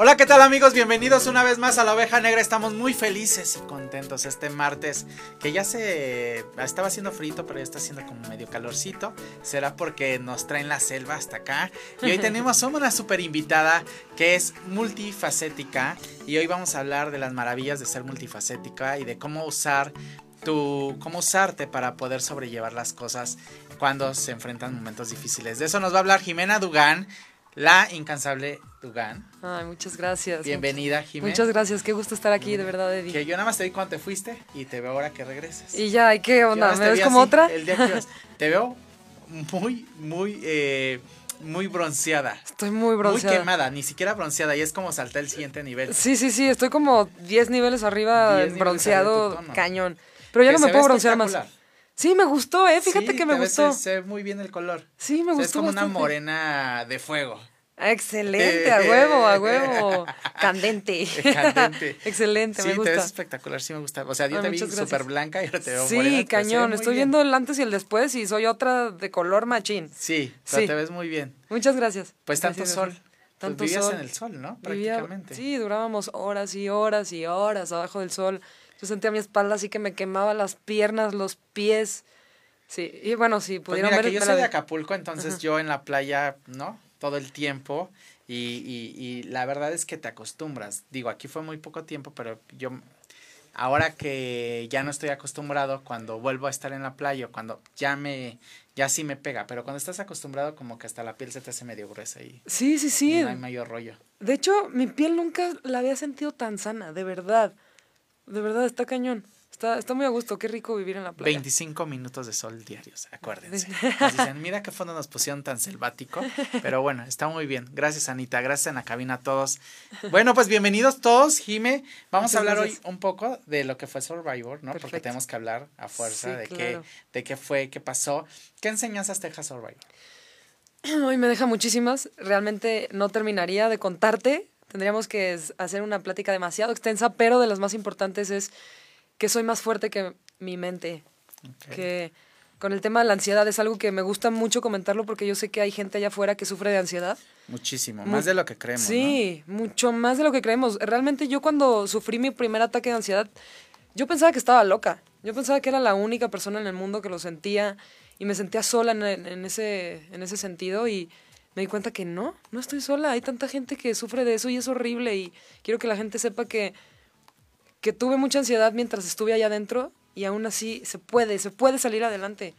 Hola, ¿qué tal amigos? Bienvenidos una vez más a la oveja negra. Estamos muy felices y contentos este martes, que ya se estaba haciendo frito, pero ya está haciendo como medio calorcito. Será porque nos traen la selva hasta acá. Y hoy tenemos a una super invitada que es multifacética. Y hoy vamos a hablar de las maravillas de ser multifacética y de cómo usar tu, cómo usarte para poder sobrellevar las cosas cuando se enfrentan momentos difíciles. De eso nos va a hablar Jimena Dugan la incansable Dugan. Ay, muchas gracias. Bienvenida, Jimena. Muchas gracias, qué gusto estar aquí, de verdad, Eddie. Que yo nada más te vi cuando te fuiste y te veo ahora que regresas. Y ya, ¿y qué onda? ¿Me ves como otra? El día que te veo muy, muy, eh, muy bronceada. Estoy muy bronceada. Muy quemada, ni siquiera bronceada, y es como salté el siguiente nivel. Sí, sí, sí, estoy como 10 niveles arriba, bronceado, cañón. Pero ya no me puedo broncear más. Sí, me gustó, ¿eh? Fíjate que me gustó. se ve muy bien el color. Sí, me gustó. es como una morena de fuego. Excelente, a huevo, a huevo. Candente. Candente. Excelente, me gusta. Sí, te ves espectacular, sí me gusta. O sea, yo te vi súper blanca y ahora te veo Sí, cañón. Estoy viendo el antes y el después y soy otra de color machín. Sí, sí. te ves muy bien. Muchas gracias. Pues tanto sol. Pues tanto vivías en el sol, ¿no? Prácticamente. sí, durábamos horas y horas y horas abajo del sol. Yo sentía mi espalda así que me quemaba las piernas, los pies. Sí, y bueno, si pues pudieron pues mira, que yo soy de Acapulco, entonces yo en la playa, ¿no? Todo el tiempo. Y, y, y la verdad es que te acostumbras. Digo, aquí fue muy poco tiempo, pero yo ahora que ya no estoy acostumbrado, cuando vuelvo a estar en la playa, o cuando ya me, ya sí me pega, pero cuando estás acostumbrado como que hasta la piel se te hace medio gruesa y sí, sí, sí. no hay mayor rollo. De hecho, mi piel nunca la había sentido tan sana, de verdad. De verdad, está cañón. Está, está muy a gusto, qué rico vivir en la playa. 25 minutos de sol diarios, acuérdense. dicen, mira qué fondo nos pusieron tan selvático. Pero bueno, está muy bien. Gracias, Anita. Gracias en la cabina a todos. Bueno, pues bienvenidos todos, Jime. Vamos a hablar hoy un poco de lo que fue Survivor, ¿no? Porque tenemos que hablar a fuerza de, qué, de qué fue, qué pasó. ¿Qué enseñanzas te deja Survivor? Hoy me deja muchísimas. Realmente no terminaría de contarte. Tendríamos que hacer una plática demasiado extensa, pero de las más importantes es que soy más fuerte que mi mente. Que con el tema de la ansiedad es algo que me gusta mucho comentarlo porque yo sé que hay gente allá afuera que sufre de ansiedad. Muchísimo, más de lo que creemos. Sí, mucho más de lo que creemos. Realmente yo cuando sufrí mi primer ataque de ansiedad, yo pensaba que estaba loca. Yo pensaba que era la única persona en el mundo que lo sentía y me sentía sola en, en ese, en ese sentido y me di cuenta que no, no estoy sola. Hay tanta gente que sufre de eso y es horrible y quiero que la gente sepa que que tuve mucha ansiedad mientras estuve allá adentro y aún así se puede, se puede salir adelante.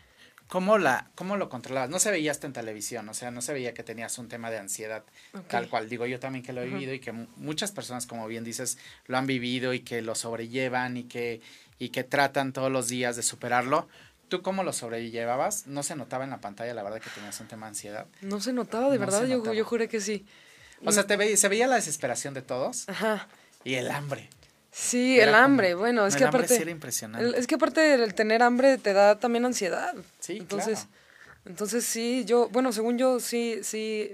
¿Cómo, la, ¿Cómo lo controlabas? No se veía hasta en televisión, o sea, no se veía que tenías un tema de ansiedad tal cual. Digo, yo también que lo he vivido y que muchas personas, como bien dices, lo han vivido y que lo sobrellevan y que, y que tratan todos los días de superarlo. ¿Tú cómo lo sobrellevabas? ¿No se notaba en la pantalla, la verdad, que tenías un tema de ansiedad? No se notaba, de verdad, yo, yo juré que sí. O sea, te se veía la desesperación de todos Ajá. y el hambre. Sí, el hambre, bueno, es que aparte... era impresionante. es que aparte el tener hambre te da también ansiedad. Sí, entonces, Entonces sí, yo, bueno, según yo sí, sí,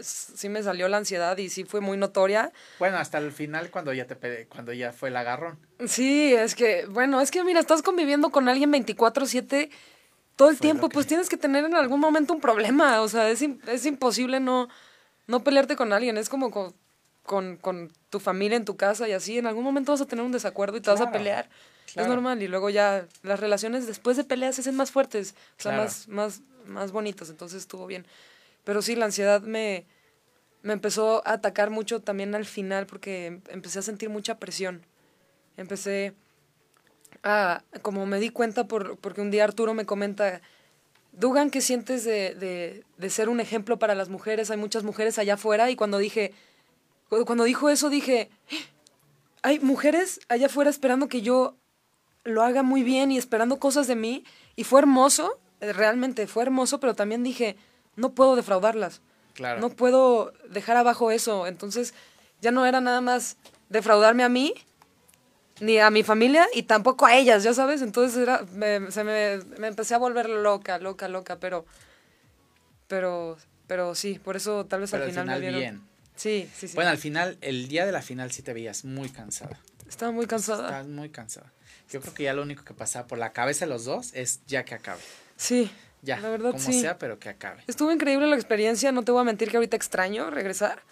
sí me salió la ansiedad y sí fue muy notoria. Bueno, hasta el final cuando ya te cuando ya fue el agarrón. Sí, es que, bueno, es que mira, estás conviviendo con alguien 24/7 todo el tiempo, pues tienes que tener en algún momento un problema, o sea, es, es imposible no, no pelearte con alguien, es como con, con, tu familia en tu casa y así, en algún momento vas a tener un desacuerdo y te vas a pelear. Es normal. Y luego ya las relaciones después de peleas se hacen más fuertes, o sea, más, más, más bonitas. Entonces estuvo bien. Pero sí, la ansiedad me, me empezó a atacar mucho también al final porque em, empecé a sentir mucha presión. Empecé a, como me di cuenta por, porque un día Arturo me comenta, Dugan, ¿qué sientes de, de, de ser un ejemplo para las mujeres? Hay muchas mujeres allá afuera y cuando dije, cuando dijo eso dije, hay mujeres allá afuera esperando que yo lo haga muy bien y esperando cosas de mí. Y fue hermoso, eh, realmente fue hermoso, pero también dije, no puedo defraudarlas. Claro. No puedo dejar abajo eso. Entonces ya no era nada más defraudarme a mí, ni a mi familia, y tampoco a ellas, ya sabes. Entonces era, me, se me, me empecé a volver loca, loca, loca, pero, pero, pero sí, por eso tal vez al final, me vieron. Bien. Sí, sí, sí. Bueno, al final, el día de la final sí te veías muy cansada. Estaba muy cansada. Estabas muy cansada. Yo creo que ya lo único que pasaba por la cabeza de los dos es ya que acabe. Sí. Ya, la verdad, como sea, pero que acabe. Estuvo increíble la experiencia, no te voy a mentir que ahorita extraño regresar.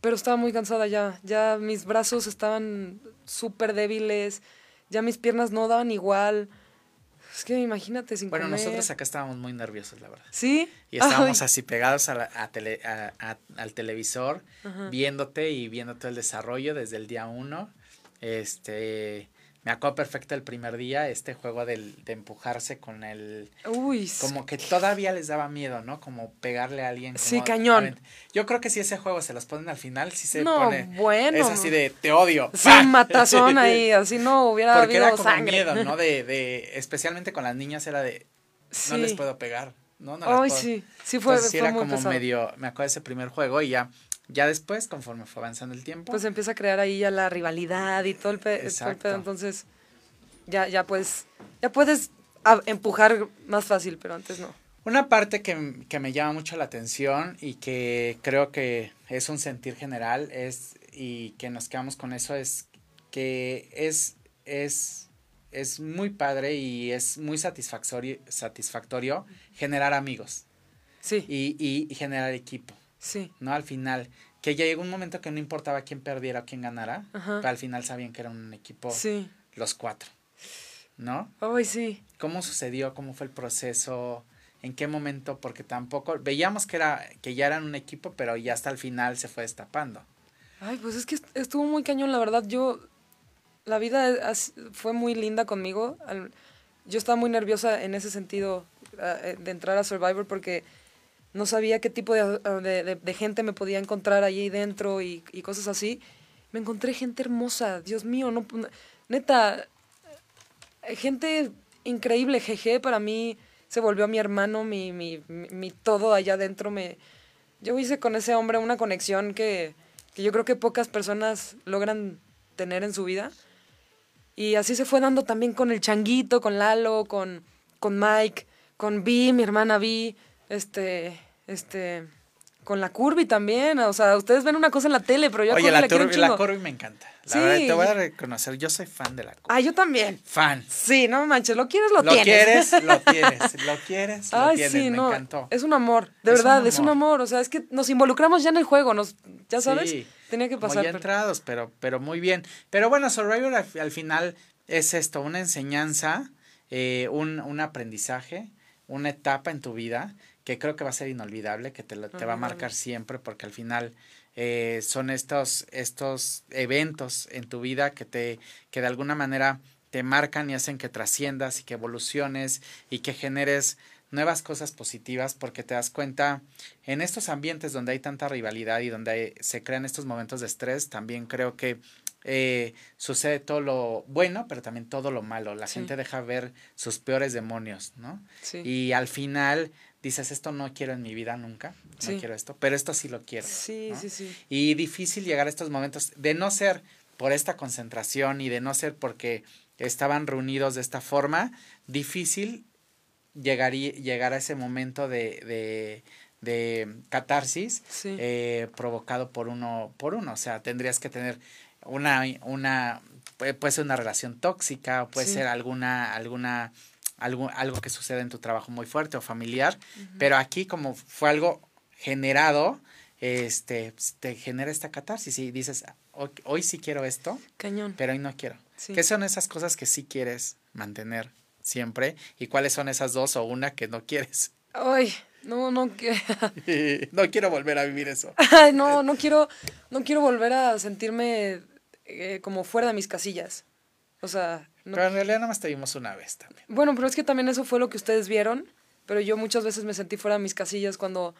pero estaba muy cansada ya. Ya mis brazos estaban súper débiles, ya mis piernas no daban igual. Es que imagínate sin Bueno, comer. nosotros acá estábamos muy nerviosos, la verdad. ¿Sí? Y estábamos Ay, así pegados a la- a tele- a- a- al televisor, viéndote y viendo todo el desarrollo desde el día uno. Este, me acuerdo perfecto el primer día, este juego del, de empujarse con el, Uy, sí. como que todavía les daba miedo, ¿no? Como pegarle a alguien. Sí, como cañón. avent- Yo creo que si ese juego se los ponen al final, sí se No, pone. bueno. Es así de, te odio. Sí, matazón ahí, así no hubiera Porque era como sangre. miedo, ¿no? De, de, especialmente con las niñas era de, Sí. no les puedo pegar, ¿no? no Ay, puedo- sí, sí fue, Entonces, sí fue era muy como pesado. medio, me acuerdo de ese primer juego y ya, ya después, conforme fue avanzando el tiempo, Pues empieza a crear ahí ya la rivalidad y todo el, pe- todo el Exacto. pedo, entonces ya, ya puedes, ya puedes empujar más fácil, pero antes no. una parte que, que me llama mucho la atención y que creo que es un sentir general es y que nos quedamos con eso es que es, es, es muy padre y es muy satisfactorio, satisfactorio generar amigos Sí, y, y, y generar equipo. Sí, ¿no? Al final, que ya llegó un momento que no importaba quién perdiera o quién ganara, Ajá. pero al final sabían que era un equipo sí. los cuatro, ¿no? Ay, sí. ¿Cómo sucedió? ¿Cómo fue el proceso? ¿En qué momento? Porque tampoco, veíamos que era, que ya eran un equipo, pero ya hasta el final se fue destapando. Ay, pues es que est- estuvo muy cañón, la verdad. Yo, la vida fue muy linda conmigo. Yo estaba muy nerviosa en ese sentido ah, eh, de entrar a Survivor porque no sabía qué tipo de, de- gente me podía encontrar allí dentro y, cosas así. Me encontré gente hermosa, Dios mío, no, neta, eh, gente increíble. Jeje para mí se volvió mi hermano, mi, mi, mi, mi todo allá adentro. Me, yo hice con ese hombre una conexión que, que yo creo que pocas personas logran tener en su vida. Y así se fue dando también con el Changuito, con Lalo, con, con Mike, con Vi, mi hermana Vi, este, este, con la Curvy también. O sea, ustedes ven una cosa en la tele, pero yo Oye, Curvy la, la quiero un la chingo. Corby me encanta. La Sí. verdad, te voy a reconocer, yo soy fan de la Corby. Ah, yo también. Fan. Sí, no manches, lo quieres, lo, Lo tienes. quieres, lo tienes, lo quieres, lo Ay, tienes, sí, me no. encantó. Es un amor, de Es un verdad, es un amor. O sea, es que nos involucramos ya en el juego, nos, ya sabes, Sí, tenía que pasar. pero- entrados, pero, pero muy bien. Pero bueno, Survivor al, al final es esto, una enseñanza, eh, un, un aprendizaje, una etapa en tu vida que creo que va a ser inolvidable, que te, lo- te va a marcar siempre, porque al final eh, son estos, estos eventos en tu vida que te, que de alguna manera te marcan y hacen que trasciendas y que evoluciones y que generes nuevas cosas positivas porque te das cuenta en estos ambientes donde hay tanta rivalidad y donde hay- se crean estos momentos de estrés, también creo que eh, sucede todo lo bueno, pero también todo lo malo. La Sí. gente deja ver sus peores demonios, ¿no? Sí. Y al final dices, esto no quiero en mi vida nunca, no quiero esto, pero esto sí lo quiero. Sí, ¿no? sí, sí. Y difícil llegar a estos momentos de no ser por esta concentración y de no ser porque estaban reunidos de esta forma, difícil llegar, y- llegar a ese momento de, de, de catarsis Sí. eh, provocado por uno, por uno. O sea, tendrías que tener una, una puede, ser una relación tóxica, o puede Sí. ser alguna, alguna, algo, algo que sucede en tu trabajo muy fuerte o familiar, pero aquí como fue algo generado, este, te genera esta catarsis y dices, hoy, hoy sí quiero esto, Cañón. pero hoy no quiero. Sí. ¿Qué son esas cosas que sí quieres mantener siempre? ¿Y cuáles son esas dos o una que no quieres? Ay, no, no, no quiero volver a vivir eso. Ay, no, no quiero, no quiero volver a sentirme eh, como fuera de mis casillas. O sea, no- Pero en realidad nada más te vimos una vez también. bueno, pero es que también eso fue lo que ustedes vieron, pero yo muchas veces me sentí fuera de mis casillas cuando,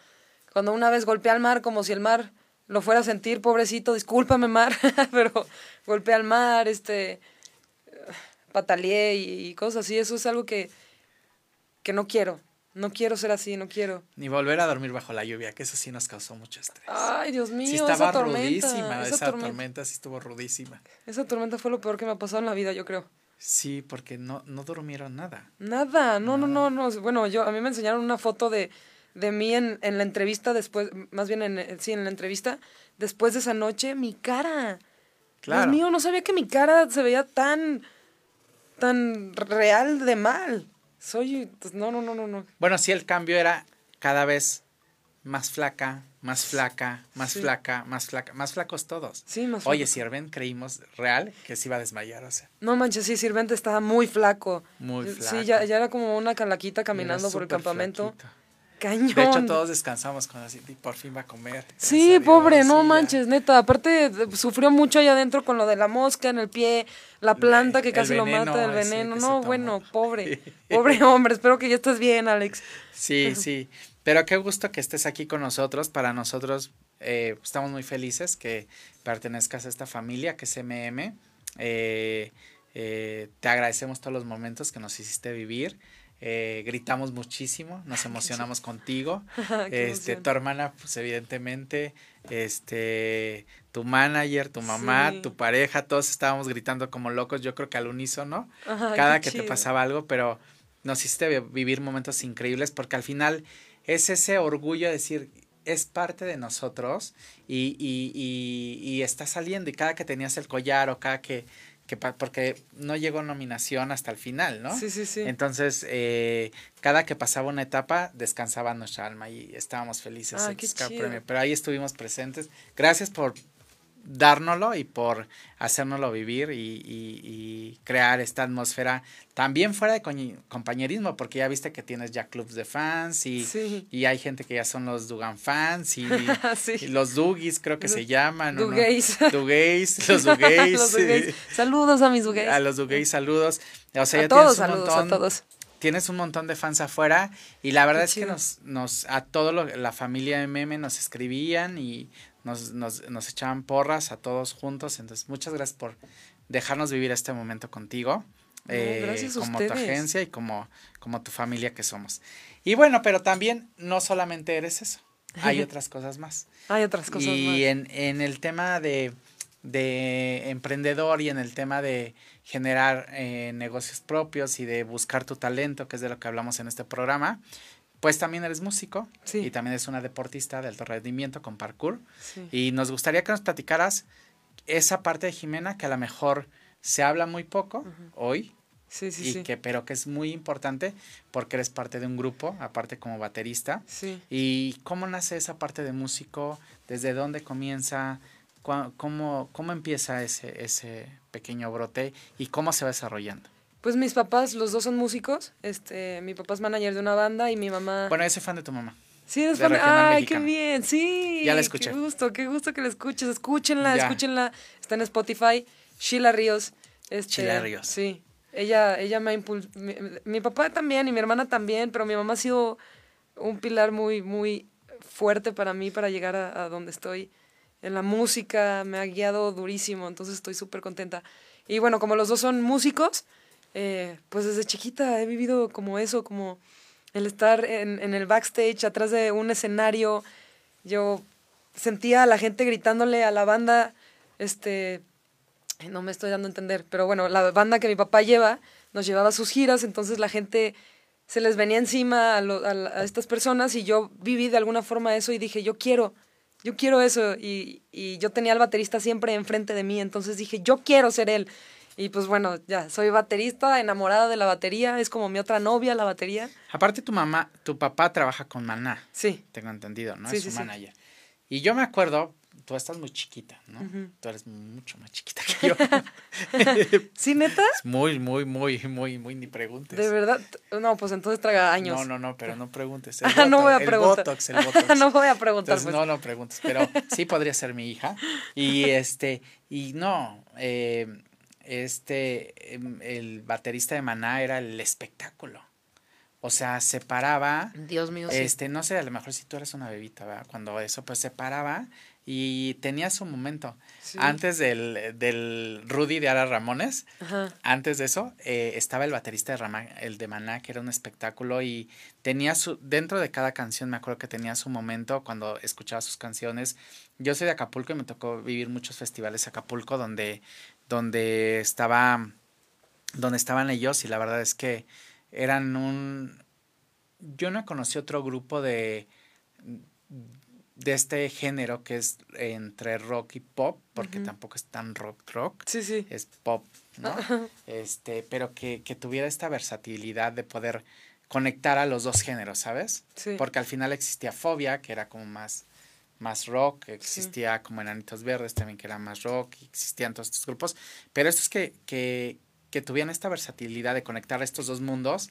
cuando una vez golpeé al mar como si el mar lo fuera a sentir, pobrecito, discúlpame mar, pero golpeé al mar, este, pataleé y, y cosas así, eso es algo que, que no quiero, no quiero ser así, no quiero. Ni volver a dormir bajo la lluvia, que eso sí nos causó mucho estrés. Ay, Dios mío, sí esa estaba tormenta, rudísima, esa, esa, tormenta, tormenta sí estuvo rudísima. esa tormenta fue lo peor que me ha pasado en la vida, yo creo. Sí, porque no, no durmieron nada. Nada, no, no, no, no. Bueno, yo a mí me enseñaron una foto de, de mí en, en la entrevista después, más bien en, en- sí, en la entrevista, después de esa noche, mi cara. Claro. Dios mío, no sabía que mi cara se veía tan, tan real de mal. Soy, pues, no, no, no, no, no. Bueno, sí, el cambio era cada vez más flaca, más flaca, más flaca, más flaca, más flacos todos. Sí, más Oye, Sirven creímos real que se iba a desmayar, o sea. No manches, sí, Sirvente estaba muy flaco. Muy flaco. Sí, ya, ya era como una calaquita caminando por el campamento. Cañón. De hecho, todos descansamos con así, y por fin va a comer. Sí, pobre, no manches, neta. Aparte, sufrió mucho allá adentro con lo de la mosca en el pie, la planta que casi lo mata, el veneno. No, bueno, pobre. Pobre hombre, espero que ya estés bien, Alex. Sí, sí. Pero qué gusto que estés aquí con nosotros. Para nosotros eh, estamos muy felices que pertenezcas a esta familia que es MM. Eh, eh, te agradecemos todos los momentos que nos hiciste vivir. Eh, gritamos muchísimo, nos emocionamos contigo. este, tu hermana, pues evidentemente, este, tu manager, tu mamá, tu pareja, todos estábamos gritando como locos, yo creo que al unísono, cada que te pasaba algo, pero nos hiciste vivir momentos increíbles porque al final es ese orgullo de decir, es parte de nosotros y, y, y, y está saliendo y cada que tenías el collar o cada que que porque no llegó nominación hasta el final, ¿no? Sí, sí, sí. Entonces, eh, cada que pasaba una etapa, descansaba nuestra alma y estábamos felices. Ah, premio. Pero ahí estuvimos presentes. Gracias por dárnoslo y por hacérnoslo vivir y, y, crear esta atmósfera también fuera de compañerismo, porque ya viste que tienes ya clubs de fans y, y hay gente que ya son los Dugan fans y, los Dugis creo que se llaman. Dugays. No? Dugays, los Dugays. Saludos a mis Dugays. A los Dugays, saludos. O sea, a todos, saludos a todos tienes un montón de fans afuera y la verdad es que nos, nos a todo la familia MM nos escribían y nos, nos, nos echaban porras a todos juntos. Entonces, muchas gracias por dejarnos vivir este momento contigo. Eh, como tu agencia y como, como tu familia que somos. Y bueno, pero también no solamente eres eso, hay otras cosas más. Hay otras cosas y más. Y en, en el tema de, de emprendedor y en el tema de generar eh, negocios propios y de buscar tu talento, que es de lo que hablamos en este programa, pues también eres músico y también eres una deportista de alto rendimiento con parkour. Y nos gustaría que nos platicaras esa parte de Jimena que a lo mejor se habla muy poco hoy. Sí, sí, y que pero que es muy importante porque eres parte de un grupo, aparte como baterista. Sí. ¿Y cómo nace esa parte de músico? ¿Desde dónde comienza? ¿Cómo, cómo empieza ese, ese pequeño brote y cómo se va desarrollando? Pues mis papás, los dos son músicos. Este, mi papá es manager de una banda y mi mamá. Bueno, ese fan de tu mamá. Sí, es fan de. Ay, qué bien, sí. Ya la escuché. Qué gusto, qué gusto que la escuches. Escúchenla, escúchenla. Está en Spotify. Sheila Ríos. Este, Sheila Ríos. Sí. Ella, ella me ha impulsado. Mi, papá también y mi hermana también, pero mi mamá ha sido un pilar muy, muy fuerte para mí para llegar a, a donde estoy. En la música me ha guiado durísimo, entonces estoy súper contenta. Y bueno, como los dos son músicos, eh, pues desde chiquita he vivido como eso, como el estar en, en el backstage, atrás de un escenario. Yo sentía a la gente gritándole a la banda, este, no me estoy dando a entender, pero bueno, la banda que mi papá lleva nos llevaba a sus giras, entonces la gente se les venía encima a, a, estas personas y yo viví de alguna forma eso y dije, yo quiero, yo quiero eso y, y yo tenía al baterista siempre enfrente de mí, entonces dije, yo quiero ser él. Y pues bueno, ya, soy baterista, enamorada de la batería, es como mi otra novia la batería. Aparte tu mamá, tu papá trabaja con Maná. Sí. Tengo entendido, ¿no? es su manager. Y yo me acuerdo, tú estás muy chiquita, ¿no? Tú eres mucho más chiquita que yo. ¿Sí, neta? muy, muy, muy, muy, muy, ni preguntes. De verdad, no, pues entonces traga años. No, no, no, pero no preguntes. Ah, no voy a preguntar. El botox, el botox. no voy a preguntar. pues. No, no preguntes, pero sí podría ser mi hija. Y este, y no, eh, este, em, el baterista de Maná era el espectáculo. O sea, se paraba. Dios mío. Este, no sé, a lo mejor si tú eres una bebita, ¿verdad? Cuando eso, pues se paraba y tenía su momento. Antes del, del Rudy de Ara Ramones, antes de eso, eh, estaba el baterista de el de Maná, que era un espectáculo y tenía su, dentro de cada canción, me acuerdo que tenía su momento cuando escuchaba sus canciones. Yo soy de Acapulco y me tocó vivir muchos festivales de Acapulco donde donde estaba donde estaban ellos y la verdad es que eran un yo no conocí otro grupo de de este género que es entre rock y pop porque tampoco es tan rock rock. Sí sí. Es pop no este pero que, que tuviera esta versatilidad de poder conectara los dos géneros, ¿sabes? Sí. Porque al final existía Fobia, que era como más, más rock, existía como Enanitos Verdes también, que era más rock, existían todos estos grupos, pero estos que, que, que tuvieran esta versatilidad de conectar estos dos mundos,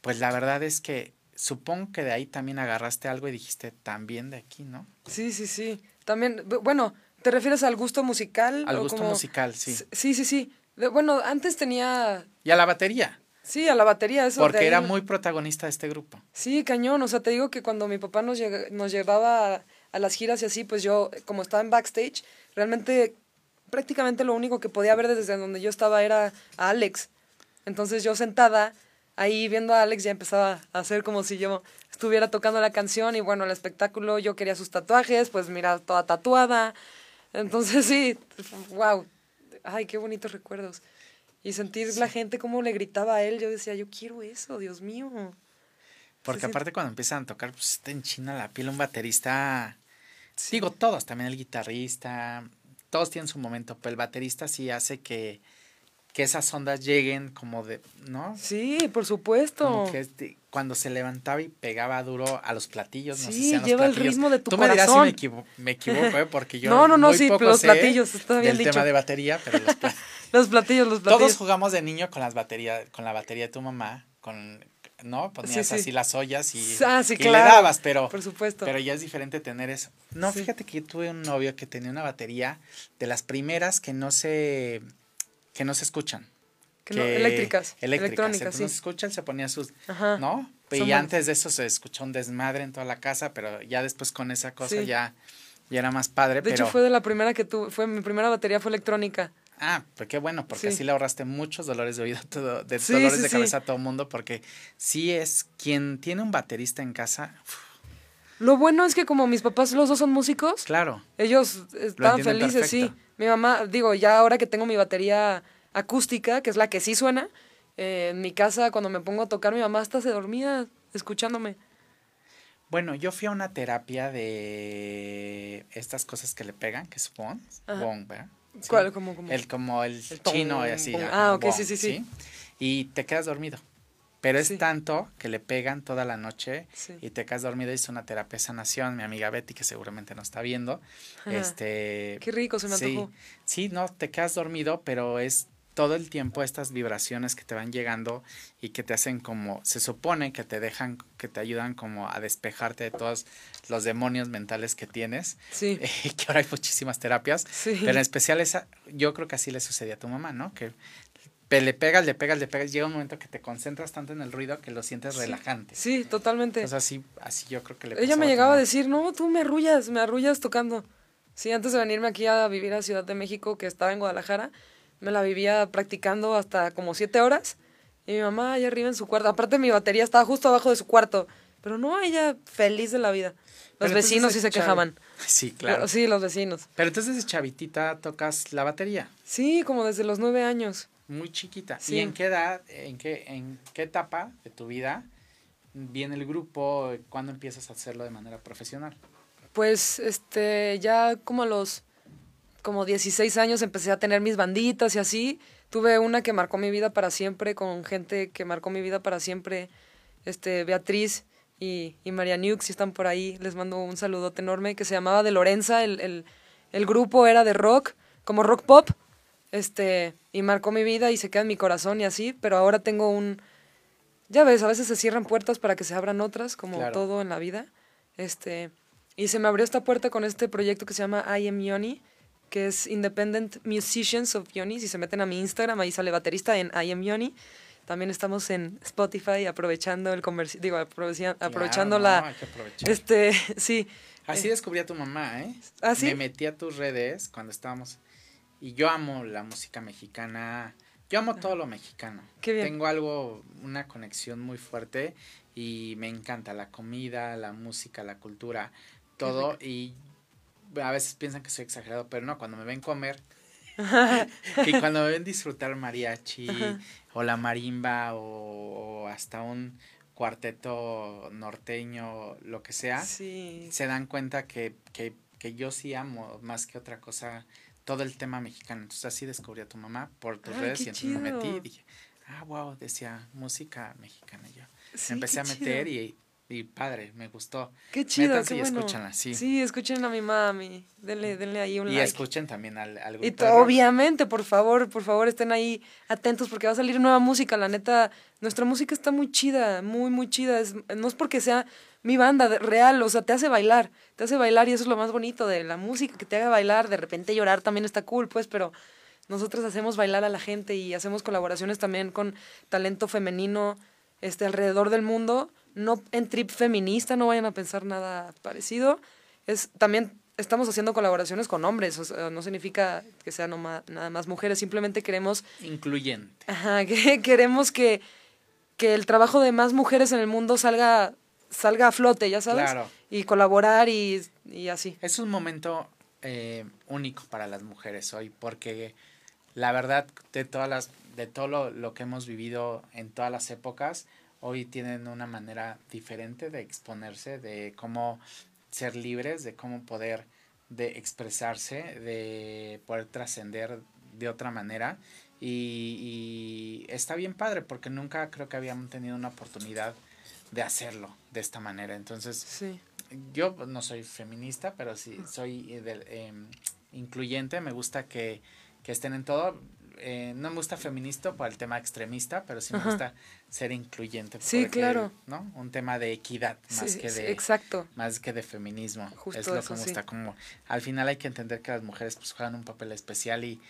pues la verdad es que supongo que de ahí también agarraste algo y dijiste también de aquí, ¿no? Sí, sí, sí. También, bu- bueno, ¿te refieres al gusto musical? Al o gusto como- musical, sí. Sí, sí, sí. De- Bueno, antes tenía, Y a la batería, sí, a la batería, eso. de porque ahí- era muy protagonista de este grupo. Sí, cañón. O sea, te digo que cuando mi papá nos, nos llevaba a, las giras y así, pues yo, como estaba en backstage, realmente prácticamente lo único que podía ver desde donde yo estaba era a Alex. Entonces yo sentada ahí viendo a Alex ya empezaba a hacer como si yo estuviera tocando la canción y bueno, el espectáculo yo quería sus tatuajes, pues mira, toda tatuada. Entonces sí, wow. Ay, qué bonitos recuerdos. Y sentir la gente como le gritaba a él, yo decía, yo quiero eso, Dios mío. Porque aparte cuando empiezan a tocar, pues te enchina la piel un baterista. Digo, todos, también el guitarrista, todos tienen su momento, pero el baterista sí hace que, que esas ondas lleguen como de, ¿no? Sí, por supuesto. Como que este- cuando se levantaba y pegaba duro a los platillos, no sé Sí, si los lleva el platillos. ritmo de tu Tú me dirás si corazón. me, equivo- me equivoco, ¿eh? porque yo No, no, no, muy sí, poco los sé platillos, está bien del dicho. tema de batería, pero los Los platillos, los platillos. todos jugamos de niño con las baterías, con la batería de tu mamá, con, ¿no? Ponías sí. así las ollas y, Ah, sí, y claro. le dabas, pero, Por supuesto. pero ya es diferente tener eso. No, fíjate que yo tuve un novio que tenía una batería de las primeras que no se, que no se escuchan. Que no- eléctricas, Entonces no se escucha, él se ponía sus, Ajá. ¿no? Y Son antes de eso se escuchó un desmadre en toda la casa, pero ya después con esa cosa ya, ya era más padre. De pero, hecho, fue de la primera que tuve, fue mi primera batería fue electrónica. Ah, pues qué bueno, porque Sí. así le ahorraste muchos dolores de oído, todo, de Sí, dolores sí, de cabeza a todo mundo, porque sí es quien tiene un baterista en casa, Lo bueno es que como mis papás los dos son músicos, claro, ellos estaban entienden felices, sí. Mi mamá, digo, ya ahora que tengo mi batería acústica, que es la que sí suena, eh, en mi casa cuando me pongo a tocar, mi mamá hasta se dormía escuchándome. Bueno, yo fui a una terapia de estas cosas que le pegan, que es bong, bong, ¿verdad? Sí. ¿Cuál? ¿Cómo, cómo? El como el, chino y así. Ah, como ok, sí, sí, sí. Y te quedas dormido. Pero es Sí. tanto que le pegan toda la noche y te quedas dormido. Hice una terapia de sanación, mi amiga Betty, que seguramente nos está viendo. Ajá. Este. Qué rico, se me sí, antojó. Sí, no, te quedas dormido, pero es todo el tiempo estas vibraciones que te van llegando y que te hacen como, se supone que te dejan, que te ayudan como a despejarte de todos los demonios mentales que tienes, Sí. eh, que ahora hay muchísimas terapias, Sí. pero en especial esa, yo creo que así le sucedía a tu mamá, ¿no? Que le pegas, le pegas, le pegas, llega un momento que te concentras tanto en el ruido que lo sientes Sí. relajante. Sí, totalmente. Entonces así, así yo creo que le Ella me llegaba a decir, no, tú me arrullas, me arrullas tocando. Sí, antes de venirme aquí a vivir a Ciudad de México, que estaba en Guadalajara, me la vivía practicando hasta como siete horas. Y mi mamá allá arriba en su cuarto. Aparte mi batería estaba justo abajo de su cuarto. Pero no, ella feliz de la vida. Los Pero vecinos sí se quejaban. Sí, claro. Sí, los vecinos. Pero entonces de chavitita tocas la batería. Sí, como desde los nueve años. Muy chiquita. Sí. ¿Y en qué edad, en qué, en qué etapa de tu vida viene el grupo? ¿Cuándo empiezas a hacerlo de manera profesional? Pues, este, ya como a los como 16 años empecé a tener mis banditas y así. Tuve una que marcó mi vida para siempre, con gente que marcó mi vida para siempre, este, Beatriz y, y María Nux, si están por ahí, les mando un saludote enorme, que se llamaba De Lorenza, el, el, el grupo era de rock, como rock pop, este, y marcó mi vida y se queda en mi corazón y así, pero ahora tengo un, ya ves, a veces se cierran puertas para que se abran otras, como Claro. todo en la vida. Este, y se me abrió esta puerta con este proyecto que se llama I Am Yoni, que es Independent Musicians of Yoni. Si se meten a mi Instagram, ahí sale baterista en I Am Yoni. También estamos en Spotify aprovechando el comercio, digo, aprovecha- aprovechando Claro, la, no, hay que aprovechar. este, sí. Así eh, descubrí a tu mamá, ¿eh? ¿Ah, sí? Me metí a tus redes cuando estábamos. Y yo amo la música mexicana. Yo amo todo lo mexicano. Qué bien. Tengo algo, una conexión muy fuerte y me encanta la comida, la música, la cultura, todo. Y a veces piensan que soy exagerado, pero no, cuando me ven comer y cuando me ven disfrutar mariachi o la marimba o, o hasta un cuarteto norteño, lo que sea, Sí. se dan cuenta que, que, que yo sí amo más que otra cosa todo el tema mexicano. Entonces así descubrí a tu mamá por tus Ay, redes y entonces me metí y dije, ah, wow, decía música mexicana. Yo Sí, me empecé a meter y, y padre, me gustó. Qué chido, Métanse qué y bueno. escúchanla, sí. Sí, escuchen a mi mami. Denle, denle ahí un Y like. escuchen también al, al Y grupo de rock. obviamente, por favor, por favor, estén ahí atentos porque va a salir nueva música. La neta, nuestra música está muy chida, muy, muy chida. Es- no es porque sea mi banda de- real, o sea, te hace bailar, te hace bailar y eso es lo más bonito de la música, que te haga bailar. De repente llorar también está cool, pues, pero nosotros hacemos bailar a la gente y hacemos colaboraciones también con talento femenino este, alrededor del mundo. No en trip feminista, no vayan a pensar nada parecido. Es, también estamos haciendo colaboraciones con hombres, o sea, no significa que sean nada más mujeres, simplemente queremos, Incluyente. ajá, que queremos que, que el trabajo de más mujeres en el mundo salga, salga a flote, ya sabes, Claro. y colaborar y, y así. Es un momento eh, único para las mujeres hoy, porque la verdad de todas las, de todo lo, lo que hemos vivido en todas las épocas, hoy tienen una manera diferente de exponerse, de cómo ser libres, de cómo poder de expresarse, de poder trascender de otra manera. Y, y está bien padre porque nunca creo que habíamos tenido una oportunidad de hacerlo de esta manera. Entonces, Sí. yo no soy feminista, pero sí soy eh, em, incluyente. Me gusta que, que estén en todo. Eh, no me gusta feminista por el tema extremista, pero sí me Ajá. gusta ser incluyente. Sí, porque, claro. ¿no? Un tema de equidad más Sí, que sí, de exacto. más que de feminismo. Justo es lo eso, que me sí. gusta. Como al final hay que entender que las mujeres pues juegan un papel especial y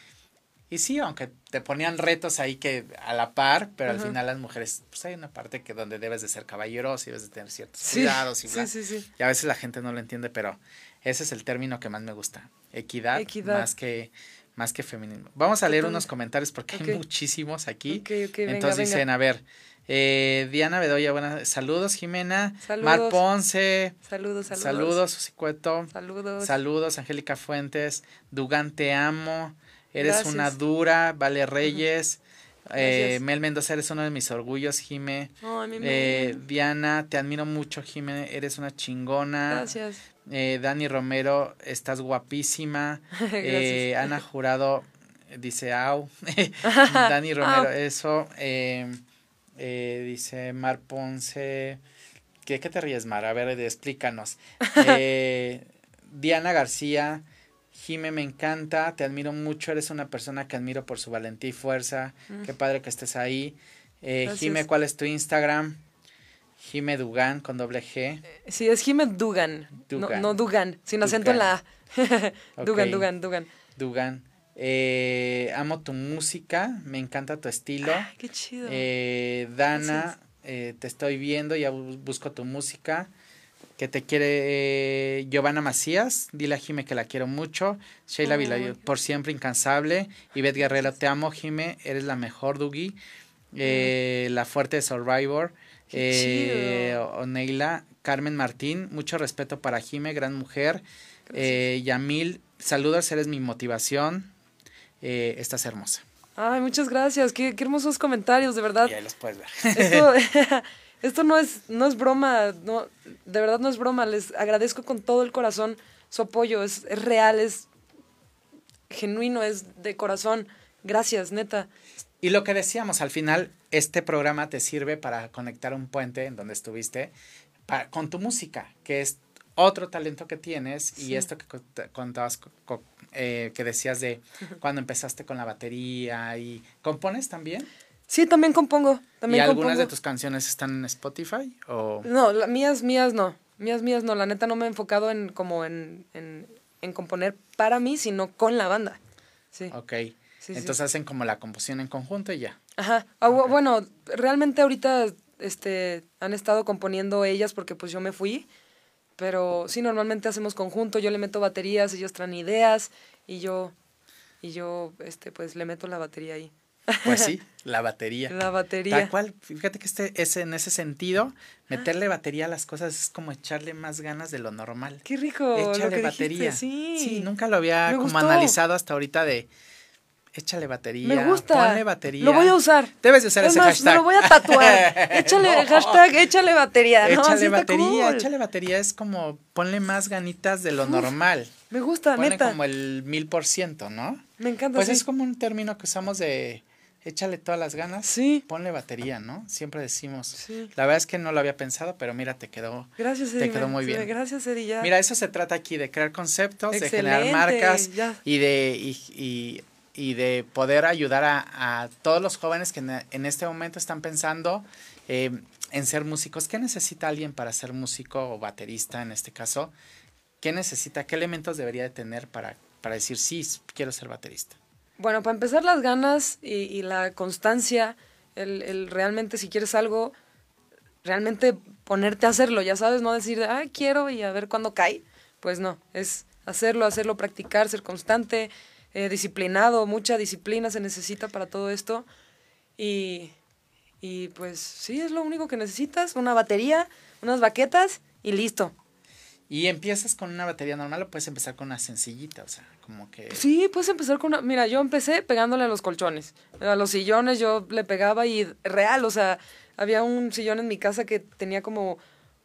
y sí, aunque te ponían retos ahí que a la par, pero al final las mujeres, pues hay una parte que donde debes de ser caballeroso y debes de tener ciertos cuidados y bla. sí, sí, sí. Y a veces la gente no lo entiende, pero ese es el término que más me gusta. Equidad, Equidad. más que más que feminismo. Vamos a leer unos comentarios porque hay muchísimos aquí. Ok, ok, venga, Entonces venga. dicen, a ver, eh, Diana Bedoya, buenas saludos, Jimena. Mar Saludos. Ponce, Saludos, saludos. saludos, Susi Cueto. Saludos. Saludos, Angélica Fuentes. Dugan, te amo. Eres Gracias. una dura. Vale Reyes. Eh. Mel Mendoza, eres uno de mis orgullos, Jime. Ay, mi Eh. Diana, te admiro mucho, Jime. Eres una chingona. Gracias. Eh, Dani Romero, estás guapísima. Eh, Gracias. Ana Jurado dice, au. Dani Romero, Au. eso. Eh, dice Mar Ponce. ¿Qué, ¿Qué te ríes, Mar? A ver, explícanos. Diana García. Jime, me encanta, te admiro mucho, eres una persona que admiro por su valentía y fuerza. Qué padre que estés ahí. Eh, Mm. Jime, ¿cuál es tu Instagram? Jime Dugan con doble G. Sí, es Jiménez Dugan. Dugan. No, no Dugan, sin acento en la A. Dugan. Dugan, Dugan. Dugan. Eh, amo tu música, me encanta tu estilo. Ay, qué chido. Eh, Dana, eh, te estoy viendo, ya bu- busco tu música. Que te quiere eh, Giovanna Macías, dile a Jime que la quiero mucho. Sheila Ay, Vilayo, qué por siempre incansable. Ivette Guerrero, te amo, Jime, eres la mejor, Dugi. Eh, La fuerte de Survivor. Eh. Oneila, Carmen Martín, mucho respeto para Jime, gran mujer. Eh, Yamil, saludos, eres mi motivación. Eh, estás hermosa. Ay, muchas gracias. Qué, qué hermosos comentarios, de verdad. Y ahí los puedes ver. Esto, esto no es, no es broma, no, de verdad no es broma. Les agradezco con todo el corazón su apoyo. Es, es real, es genuino, es de corazón. Gracias, neta. Y lo que decíamos, al final, este programa te sirve para conectar un puente en donde estuviste con tu música, que es otro talento que tienes y Sí. esto que cont- contabas, co- co- eh, que decías de cuando empezaste con la batería y compones también. Sí, también compongo. ¿Y También algunas compongo. de tus canciones están en Spotify? O... No, la- mías, mías no. Mías, mías no. La neta no me he enfocado en como en, en, en componer para mí, sino con la banda. Sí. Ok. sí. Entonces hacen como la composición en conjunto y ya. Ajá. Ah, bu- Bueno, realmente ahorita este, han estado componiendo ellas porque pues yo me fui. Pero sí, normalmente hacemos conjunto. Yo le meto baterías, ellos traen ideas y yo, y yo este, pues le meto la batería ahí. Pues sí, la batería. La batería. Tal cual, fíjate que este es en ese sentido, meterle batería a las cosas es como echarle más ganas de lo normal. Qué rico. que batería. dijiste, sí. nunca lo había Me como gustó. analizado hasta ahorita de échale batería. Me gusta. Ponle batería. Lo voy a usar. Debes de usar es ese más, hashtag. me lo voy a tatuar. Échale No. hashtag, échale batería. No, Échale sí batería, cool. échale batería es como ponle más ganitas de lo normal. Me gusta, Ponle neta. como el mil por ciento, ¿no? Me encanta. Pues sí. es como un término que usamos de échale todas las ganas. Sí. Ponle batería, ¿no? Siempre decimos. Sí. La verdad es que no lo había pensado, pero mira, te quedó. Gracias, Te Eddie. quedó muy bien. Gracias. Ya. Mira, eso se trata aquí de crear conceptos, de generar marcas ya. y de y, y- y de poder ayudar a, a todos los jóvenes que en, en este momento están pensando eh, en ser músicos. ¿Qué necesita alguien para ser músico o baterista en este caso? ¿Qué necesita? ¿Qué elementos debería de tener para, para decir sí, quiero ser baterista? Bueno, para empezar, las ganas y, y la constancia, el, realmente si quieres algo, realmente ponerte a hacerlo, ya sabes, no decir, ah, quiero y a ver cuándo cae. Pues no, es hacerlo, hacerlo, practicar, ser constante, eh, disciplinado, mucha disciplina se necesita para todo esto. Y, y pues sí, es lo único que necesitas, una batería, unas baquetas y listo. Y empiezas con una batería normal o puedes empezar con una sencillita, o sea, como que... Sí, puedes empezar con una... Mira, yo empecé pegándole a los colchones. A los sillones yo le pegaba y real, o sea, había un sillón en mi casa que tenía como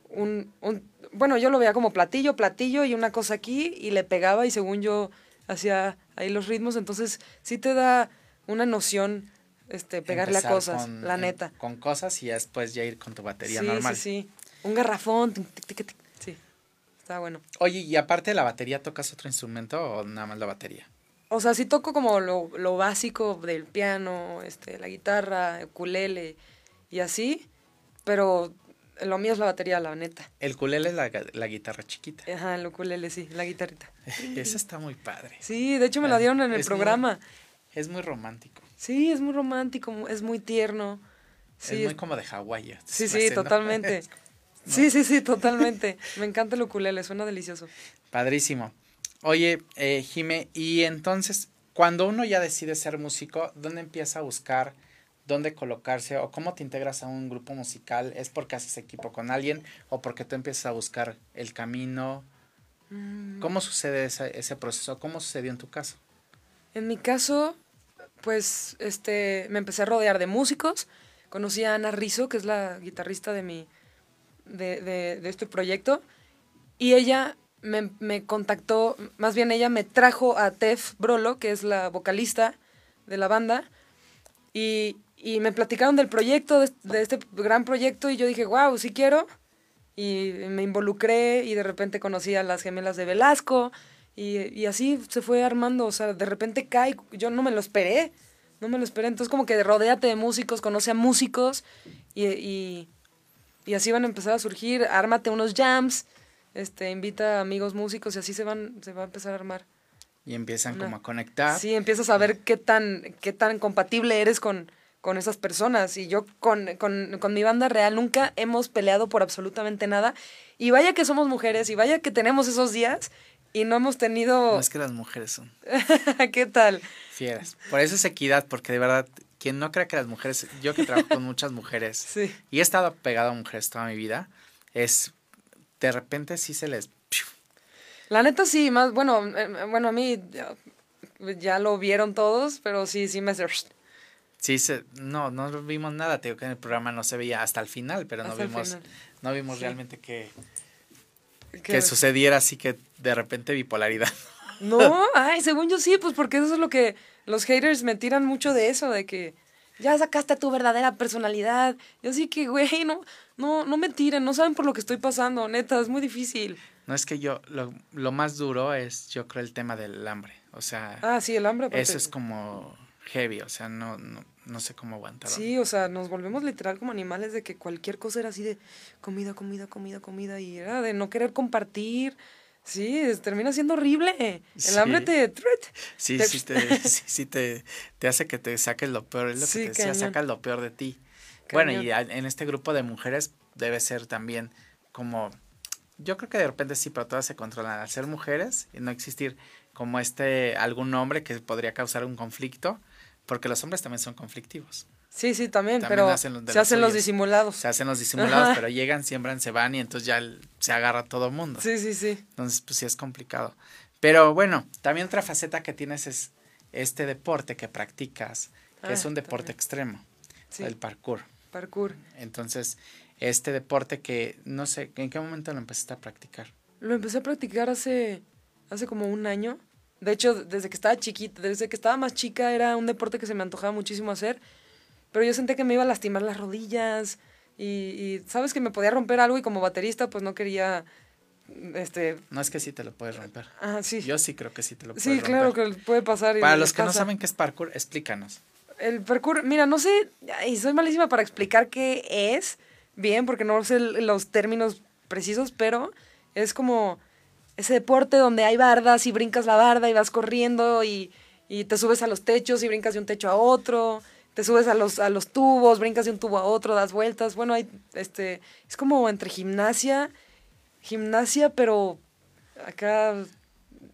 un... un bueno, yo lo veía como platillo, platillo y una cosa aquí y le pegaba y según yo hacía ahí los ritmos, entonces sí te da una noción este pegarle a cosas, con- la en- neta. Con cosas y después ya ir con tu batería sí, normal. sí, sí. Un garrafón, tic. Está bueno. Oye, y aparte de la batería, ¿tocas otro instrumento o nada más la batería? O sea, sí toco como lo, lo básico del piano, este, la guitarra, ukulele y así, pero lo mío es la batería, la neta. El culele es la, la guitarra chiquita. Ajá, el ukulele, sí, la guitarrita. Esa está muy padre. Sí, de hecho me la dieron en el Es muy- programa. Es muy romántico. Sí, es muy romántico, es muy tierno. Sí, es muy es- como de Hawái. sí, sí, hace, Sí, sí, sí, totalmente. Me encanta el ukulele, suena delicioso. Padrísimo. Oye, eh, Jime, y entonces, cuando uno ya decide ser músico, ¿dónde empieza a buscar dónde colocarse o cómo te integras a un grupo musical? ¿Es porque haces equipo con alguien o porque tú empiezas a buscar el camino? Mm. ¿Cómo sucede ese, ese proceso? ¿Cómo sucedió en tu caso? En mi caso, pues, este, me empecé a rodear de músicos. Conocí a Ana Rizzo, que es la guitarrista de mi, de, este proyecto. Y ella me, contactó, más bien ella me trajo a Tef Brolo, que es la vocalista de la banda. Y, y me platicaron del proyecto, de, este gran proyecto, y yo dije, wow, sí quiero. Y me involucré y de repente conocí a las gemelas de Velasco. Y, y así se fue armando, o sea, de repente cae, yo no me lo esperé, no me lo esperé. Entonces como que rodéate de músicos, conoce a músicos y, y así van a empezar a surgir, ármate unos jams, este, invita a amigos músicos y así se van, se va a empezar a armar. Y empiezan Una- como a conectar. Sí, empiezas a ver qué tan, qué tan compatible eres con, con esas personas. Y yo con, con, con mi banda real nunca hemos peleado por absolutamente nada. Y vaya que somos mujeres, y vaya que tenemos esos días, y no hemos tenido... No es que las mujeres son ¿Qué tal? fieras. Por eso es equidad, porque de verdad, quien no crea que las mujeres, yo que trabajo con muchas mujeres Sí. y he estado pegado a mujeres toda mi vida, es de repente sí se les... La neta sí, más, bueno, eh, bueno, a mí ya, ya lo vieron todos, pero sí, sí me. Sí, se, no, no vimos nada, te digo que en el programa no se veía hasta el final, pero no Hasta el vimos, no vimos Sí. realmente que, que- que sucediera así que de repente bipolaridad. No, ay, según yo sí, pues porque eso es lo que los haters me tiran mucho de eso, de que ya sacaste tu verdadera personalidad. Yo sí que, güey, no, no, no me tiren, no saben por lo que estoy pasando, neta, es muy difícil. No es que yo, lo, lo más duro es yo creo el tema del hambre, o sea, Ah, sí, el hambre. aparte. eso es como heavy, o sea, no, no, no sé cómo aguantarlo. Sí, o sea, nos volvemos literal como animales de que cualquier cosa era así de comida, comida, comida, comida y era de no querer compartir. Sí, termina siendo horrible. El Sí. hambre te... Sí, Te- sí, te, sí, sí te, te hace que te saques lo peor, es lo Sí, que te decía, sacas lo peor de ti. Bueno, y en este grupo de mujeres debe ser también como, yo creo que de repente sí, pero todas se controlan. Al ser mujeres y no existir como este, algún hombre que podría causar un conflicto, porque los hombres también son conflictivos. Sí, sí, también, También pero hacen se hacen los disimulados. Se hacen los disimulados, Ajá. pero llegan, siembran, se van y entonces ya el- se agarra todo el mundo. Sí, sí, sí. Entonces, pues sí es complicado. Pero bueno, también otra faceta que tienes es este deporte que practicas, que Ah, es un deporte también. extremo, Sí, el parkour. parkour. Entonces, este deporte que no sé, ¿en qué momento lo empezaste a practicar? Lo empecé a practicar hace, hace como un año. De hecho, desde que estaba chiquita, desde que estaba más chica, era un deporte que se me antojaba muchísimo hacer. Pero yo sentí que me iba a lastimar las rodillas. Y, y sabes que me podía romper algo y como baterista, pues no quería. Este. No es que sí te lo puedes romper. Ah, sí. Yo sí creo que sí te lo puedes Sí, claro que puede pasar. y Para los que no saben qué es parkour, explícanos. El parkour, mira, no sé, y soy malísima para explicar qué es bien, porque no sé los términos precisos, pero es como ese deporte donde hay bardas y brincas la barda y vas corriendo y, y te subes a los techos y brincas de un techo a otro, te subes a los, a los tubos, brincas de un tubo a otro, das vueltas. Bueno, hay, este, es como entre gimnasia, gimnasia, pero acá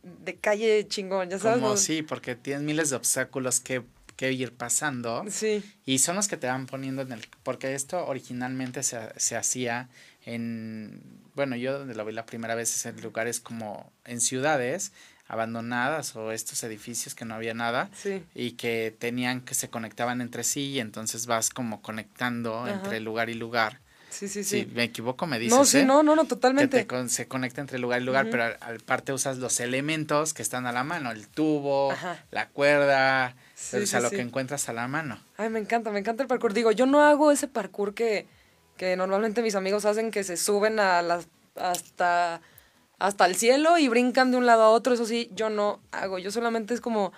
de calle chingón, ya sabes. Como ¿no? sí, porque tienes miles de obstáculos que, que ir pasando. Sí. Y son los que te van poniendo en el... Porque esto originalmente se, se hacía en... Bueno, yo donde lo vi la primera vez es en lugares como en ciudades abandonadas o estos edificios que no había nada Sí. y que tenían que se conectaban entre sí y entonces vas como conectando Ajá. entre lugar y lugar. Sí, sí, Si sí. me equivoco me dices, no, sí, ¿eh? no, no, no, que totalmente. te con- se conecta entre lugar y lugar, Ujú. pero al- al parte usas los elementos que están a la mano, el tubo, Ajá. la cuerda, Sí, o sea, sí, lo sí. que encuentras a la mano. Ay, me encanta, me encanta el parkour. Digo, yo no hago ese parkour que, que normalmente mis amigos hacen, que se suben a las, hasta, hasta el cielo y brincan de un lado a otro. Eso sí, yo no hago. Yo solamente es como,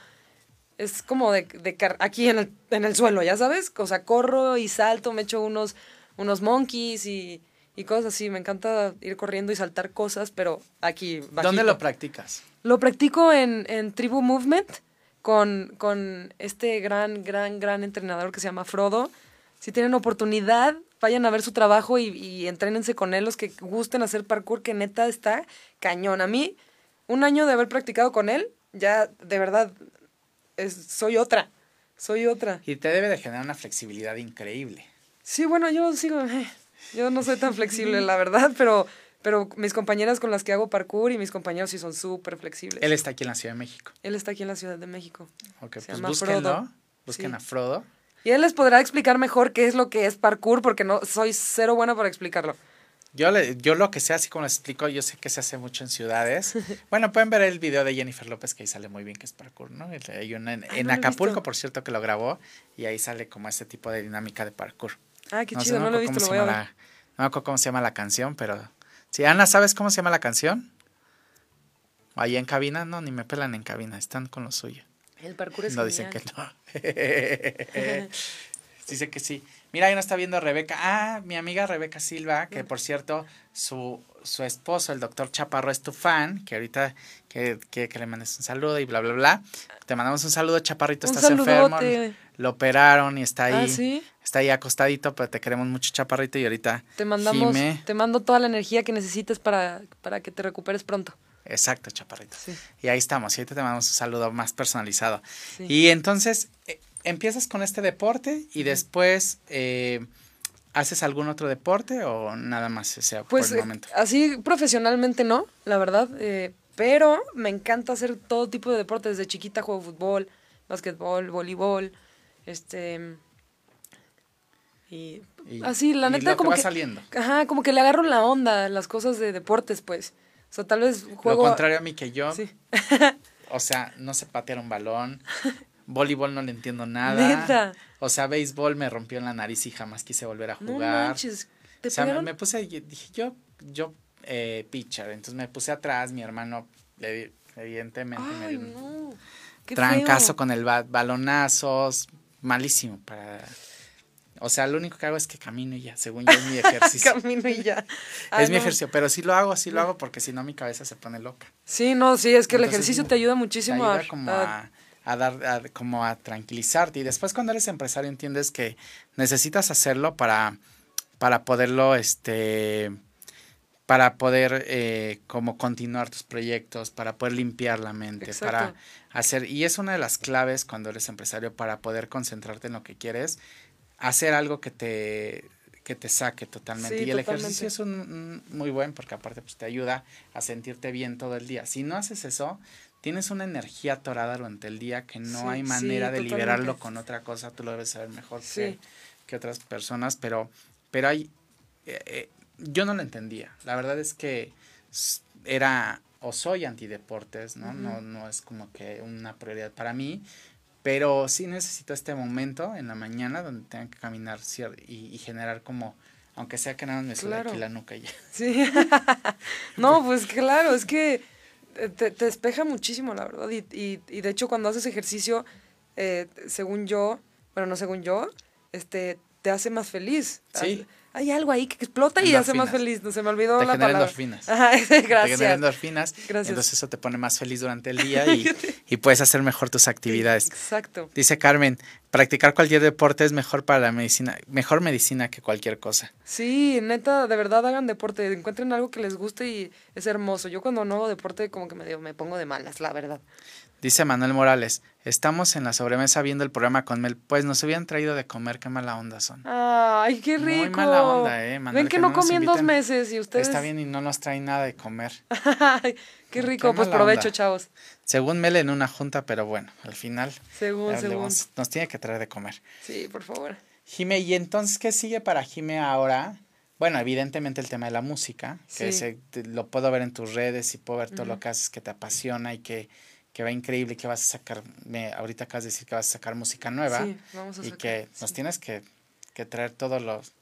es como de, de car- aquí en el, en el suelo, ¿ya sabes? O sea, corro y salto, me echo unos, unos monkeys y, y cosas así. Me encanta ir corriendo y saltar cosas, pero aquí, ¿Dónde bajito. lo practicas? Lo practico en, en Tribu Movement con, con este gran, gran, gran entrenador que se llama Frodo. Si tienen oportunidad, vayan a ver su trabajo y, y entrénense con él, los que gusten hacer parkour, que neta está cañón. A mí, un año de haber practicado con él, ya de verdad es- soy otra. Soy otra. Y te debe de generar una flexibilidad increíble. Sí, bueno, yo sigo. eh, yo no soy tan flexible, la verdad, pero, pero mis compañeras con las que hago parkour y mis compañeros sí son súper flexibles. Él está aquí en la Ciudad de México. Él está aquí en la Ciudad de México. Ok, Se pues búsquenlo. Frodo. Busquen Sí. a Frodo. Y él les podrá explicar mejor qué es lo que es parkour, porque no soy cero buena para explicarlo. Yo, le, yo lo que sé, así como les explico, yo sé que se hace mucho en ciudades. Bueno, pueden ver el video de Jennifer López, que ahí sale muy bien que es parkour, ¿no? Hay una en, Ah, en no Acapulco, por cierto, que lo grabó, y ahí sale como este tipo de dinámica de parkour. Ah, qué chido, no lo he visto, lo se voy a llama ver. la- no me acuerdo cómo se llama la canción, pero... Sí, Ana, ¿sabes cómo se llama la canción? Ahí en cabina, no, ni me pelan en cabina, están con lo suyo. El parkour es No dicen que no. Dice que sí. Mira, ahí nos está viendo Rebeca. Ah, mi amiga Rebeca Silva, que por cierto, su, su esposo, el doctor Chaparro, es tu fan, que ahorita que, que, que le mandes un saludo y bla, bla, bla. Te mandamos un saludo, Chaparrito, Un estás enfermo. Lo operaron y está ahí. Ah, ¿sí? Está ahí acostadito, pero te queremos mucho, Chaparrito, y ahorita Te mandamos, Jime. te mando toda la energía que necesites para, para que te recuperes pronto. Exacto, Chaparrito. Sí. Y ahí estamos, y ahorita te mandamos un saludo más personalizado. Sí. Y entonces eh, empiezas con este deporte y después eh, haces algún otro deporte o nada más Pues por el eh, momento. así profesionalmente no, la verdad. pero me encanta hacer todo tipo de deportes. Desde chiquita juego fútbol, básquetbol, voleibol, este... Y, Y- así, la y neta, lo que como va que... saliendo. Ajá, como que le agarro la onda a las cosas de deportes, pues. Sea, tal vez juego... Lo contrario a mí que yo, Sí. o sea, no sé patear un balón, voleibol no le entiendo nada. Neta. O sea, béisbol me rompió en la nariz y jamás quise volver a No jugar. manches. ¿Te o sea, me, me puse, dije yo, yo, eh, pitcher, entonces me puse atrás, mi hermano, evidentemente, me Ay, dio no. Qué trancazo feo. con el ba- balonazos, malísimo para... O sea, lo único que hago es que camino y ya, según yo es mi ejercicio. Camino y ya. es Ay, mi ejercicio, pero sí lo hago, sí lo hago porque si no mi cabeza se pone loca. Sí, no, sí, es que el ejercicio te ayuda Te muchísimo ayuda a, como a- a, a dar, a- como a tranquilizarte. Y después cuando eres empresario entiendes que necesitas hacerlo para, para poderlo, este, para poder eh, como continuar tus proyectos, para poder limpiar la mente, Exacto. para hacer, y es una de las claves cuando eres empresario para poder concentrarte en lo que quieres, hacer algo que te que te saque totalmente. Sí, y el totalmente. ejercicio es un, muy buen porque aparte pues te ayuda a sentirte bien todo el día. Si no haces eso, tienes una energía atorada durante el día que no Sí, hay sí, manera de totalmente. liberarlo con otra cosa, tú lo debes saber mejor que, Sí. que otras personas, pero, pero hay, eh, eh, yo no lo entendía, la verdad es que era o soy antideportes, ¿no? No, no es como que una prioridad para mí, pero sí necesito este momento en la mañana donde tengo que caminar y, y generar como, aunque sea que nada me suele aquí la nuca ya. Sí, no, pues claro, es que te, te despeja muchísimo, la verdad, y, y, y de hecho cuando haces ejercicio, eh, según yo, bueno, no según yo, este, te hace más feliz. Sí hay algo ahí que explota y hace más feliz. No se me olvidó la palabra. endorfinas. Ajá, gracias. Te genera endorfinas. Gracias. Entonces eso te pone más feliz durante el día y, y puedes hacer mejor tus actividades. Exacto. Dice Carmen, practicar cualquier deporte es mejor para la medicina, mejor medicina que cualquier cosa. Sí, neta, de verdad hagan deporte, encuentren algo que les guste y es hermoso. Yo cuando no hago deporte como que me, me pongo de malas, la verdad. Dice Manuel Morales, estamos en la sobremesa viendo el programa con Mel. Pues nos habían traído de comer, qué mala onda son. Ay, qué rico. Muy mala onda, eh. Manuel, Ven que, no, comí en dos meses y ustedes. Está bien y no nos traen nada de comer. Ay, qué rico, pues provecho, chavos. Según Mel en una junta, pero bueno, al final. Según, según. nos tiene que traer de comer. Sí, por favor. Jime, ¿y entonces qué sigue para Jime ahora? Bueno, evidentemente el tema de la música, que lo puedo ver en tus redes y puedo ver todo lo que haces que te apasiona y que que va increíble, que vas a sacar, me, ahorita acabas de decir que vas a sacar música nueva sí, vamos a y que nos tienes que, que, traer todos los,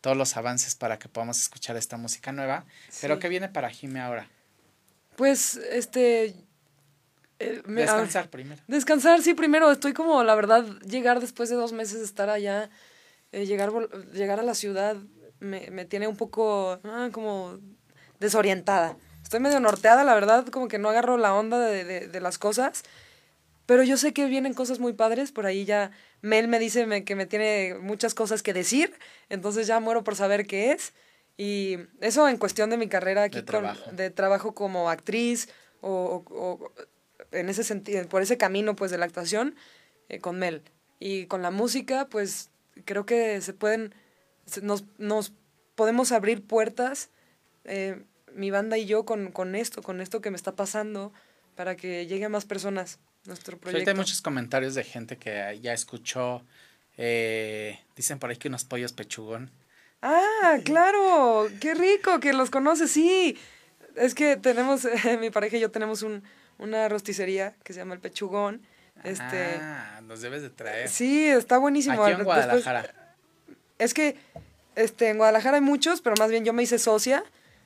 todos los avances para que podamos escuchar esta música nueva. Pero ¿qué viene para Jime ahora? Pues, este... Eh, descansar primero. Descansar, sí, primero. Estoy como, la verdad, llegar después de dos meses de estar allá, eh, llegar, llegar a la ciudad, me, me tiene un poco ah, como desorientada estoy medio norteada, la verdad, como que no agarro la onda de, de, de, las cosas. Pero yo sé que vienen cosas muy padres, por ahí ya Mel me dice que me tiene muchas cosas que decir, entonces ya muero por saber qué es. Y eso en cuestión de mi carrera aquí, de trabajo, de trabajo como actriz o, o, en ese sentido, por ese camino pues de la actuación eh, con Mel. Y con la música, pues creo que se pueden, nos, nos podemos abrir puertas eh, mi banda y yo con, con esto, con esto que me está pasando, para que llegue a más personas nuestro proyecto. hay muchos comentarios de gente que ya escuchó, eh, dicen por ahí que unos pollos pechugón. Ah, claro, qué rico que los conoces, sí. Es que tenemos, mi pareja y yo tenemos un, una rosticería que se llama El Pechugón. Este, ah, nos debes de traer. Sí, está buenísimo. Aquí en Guadalajara. es que este, en Guadalajara hay muchos, pero más bien yo me hice socia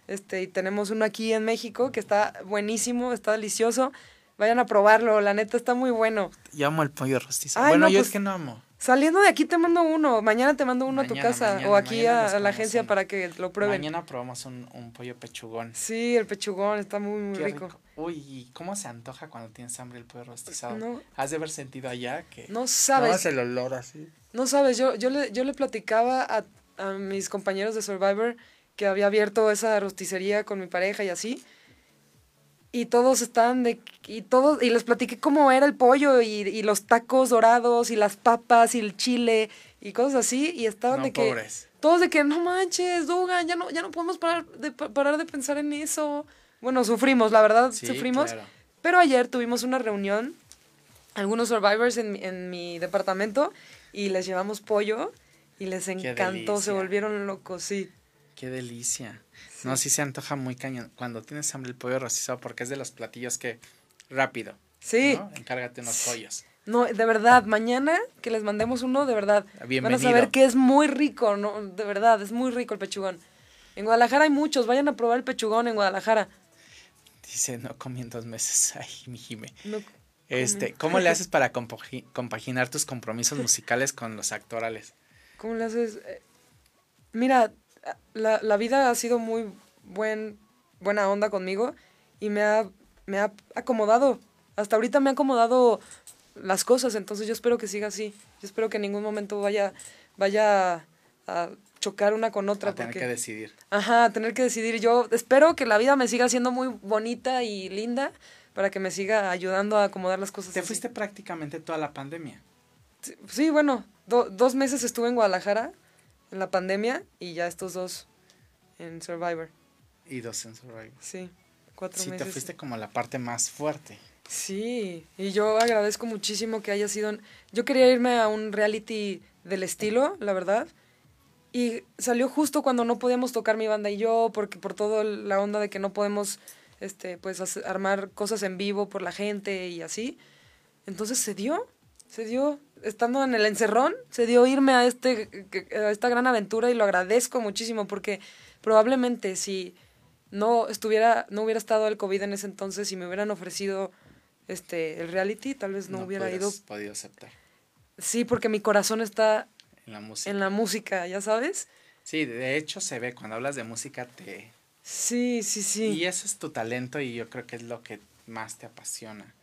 este, y tenemos uno aquí en México que está buenísimo, está delicioso. Vayan a probarlo, la neta está muy bueno. Yo amo el pollo rostizo. bueno, yo es pues, que no amo. Saliendo de aquí te mando uno. Mañana te mando uno a tu casa o aquí a, la agencia para que lo prueben. Mañana probamos un, un pollo pechugón. Sí, el pechugón está muy, muy rico. Uy, ¿y cómo se antoja cuando tienes hambre el pollo rostizado? No. Has de haber sentido allá que... No sabes. No el olor así. No sabes, yo, yo, le, yo le platicaba a, a mis compañeros de Survivor que había abierto esa rosticería con mi pareja y así. Y todos estaban de... Y todos... Y les platiqué cómo era el pollo y, y los tacos dorados y las papas y el chile y cosas así. Y estaban de que... Todos de que, no manches, Dugan, ya no, ya no podemos parar de, parar de pensar en eso. Bueno, sufrimos, la verdad, sufrimos. Pero ayer tuvimos una reunión, algunos survivors en, en mi departamento, y les llevamos pollo y les encantó, se volvieron locos, sí. Qué delicia. No, sí se antoja muy cañón. Cuando tienes hambre el pollo rostizado, porque es de los platillos que rápido. Sí. Encárgate unos pollos. No, de verdad, mañana que les mandemos uno, de verdad. Bienvenido. Van a saber que es muy rico, ¿no? De verdad, es muy rico el pechugón. En Guadalajara hay muchos, vayan a probar el pechugón en Guadalajara. Dice, no comí en dos meses. Ay, mi Jime. este, ¿cómo le haces para compaginar tus compromisos musicales con los actorales? ¿Cómo le haces? Eh, mira, la, la vida ha sido muy buen, buena onda conmigo y me ha, me ha acomodado. Hasta ahorita me ha acomodado las cosas, entonces yo espero que siga así. Yo espero que en ningún momento vaya, vaya a chocar una con otra. A tener que decidir. Ajá, tener que decidir. Yo espero que la vida me siga siendo muy bonita y linda para que me siga ayudando a acomodar las cosas. ¿Te fuiste prácticamente toda la pandemia? Sí, bueno, dos meses estuve en Guadalajara en la pandemia y ya estos dos en Survivor. Y dos en Survivor. Sí, cuatro meses. Sí, te fuiste como la parte más fuerte. Sí, y yo agradezco muchísimo que haya sido... Yo quería irme a un reality del estilo, la verdad. Y salió justo cuando no podíamos tocar mi banda y yo, porque por toda la onda de que no podemos este, pues armar cosas en vivo por la gente y así. Entonces se dio, se dio, estando en el encerrón, se dio irme a, este, a esta gran aventura y lo agradezco muchísimo porque probablemente si no estuviera, no hubiera estado el COVID en ese entonces y me hubieran ofrecido este el reality, tal vez no, hubiera ido. podido aceptar. Sí, porque mi corazón está en la música. En la música, ya sabes. Sí, de hecho se ve, cuando hablas de música te... Sí, sí, sí. Y eso es tu talento y yo creo que es lo que más te apasiona.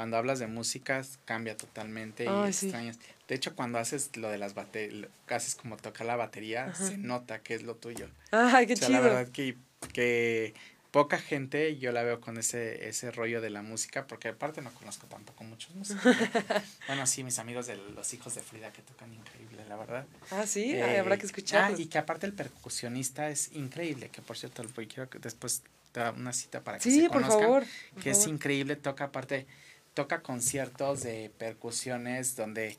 Cuando hablas de música cambia totalmente y extrañas. De hecho, cuando haces lo de las baterías, haces como tocar la batería, se nota que es lo tuyo. Ay, qué chido. La verdad que, que poca gente yo la veo con ese, ese rollo de la música, porque aparte no conozco tampoco muchos músicos. bueno, sí, mis amigos de los hijos de Frida que tocan increíble, la verdad. Ah, sí, habrá que escuchar. Ah, y que aparte el percusionista es increíble, que por cierto, quiero que después te da una cita para que sí, se conozcan. por favor. que es increíble, toca aparte, toca conciertos de percusiones donde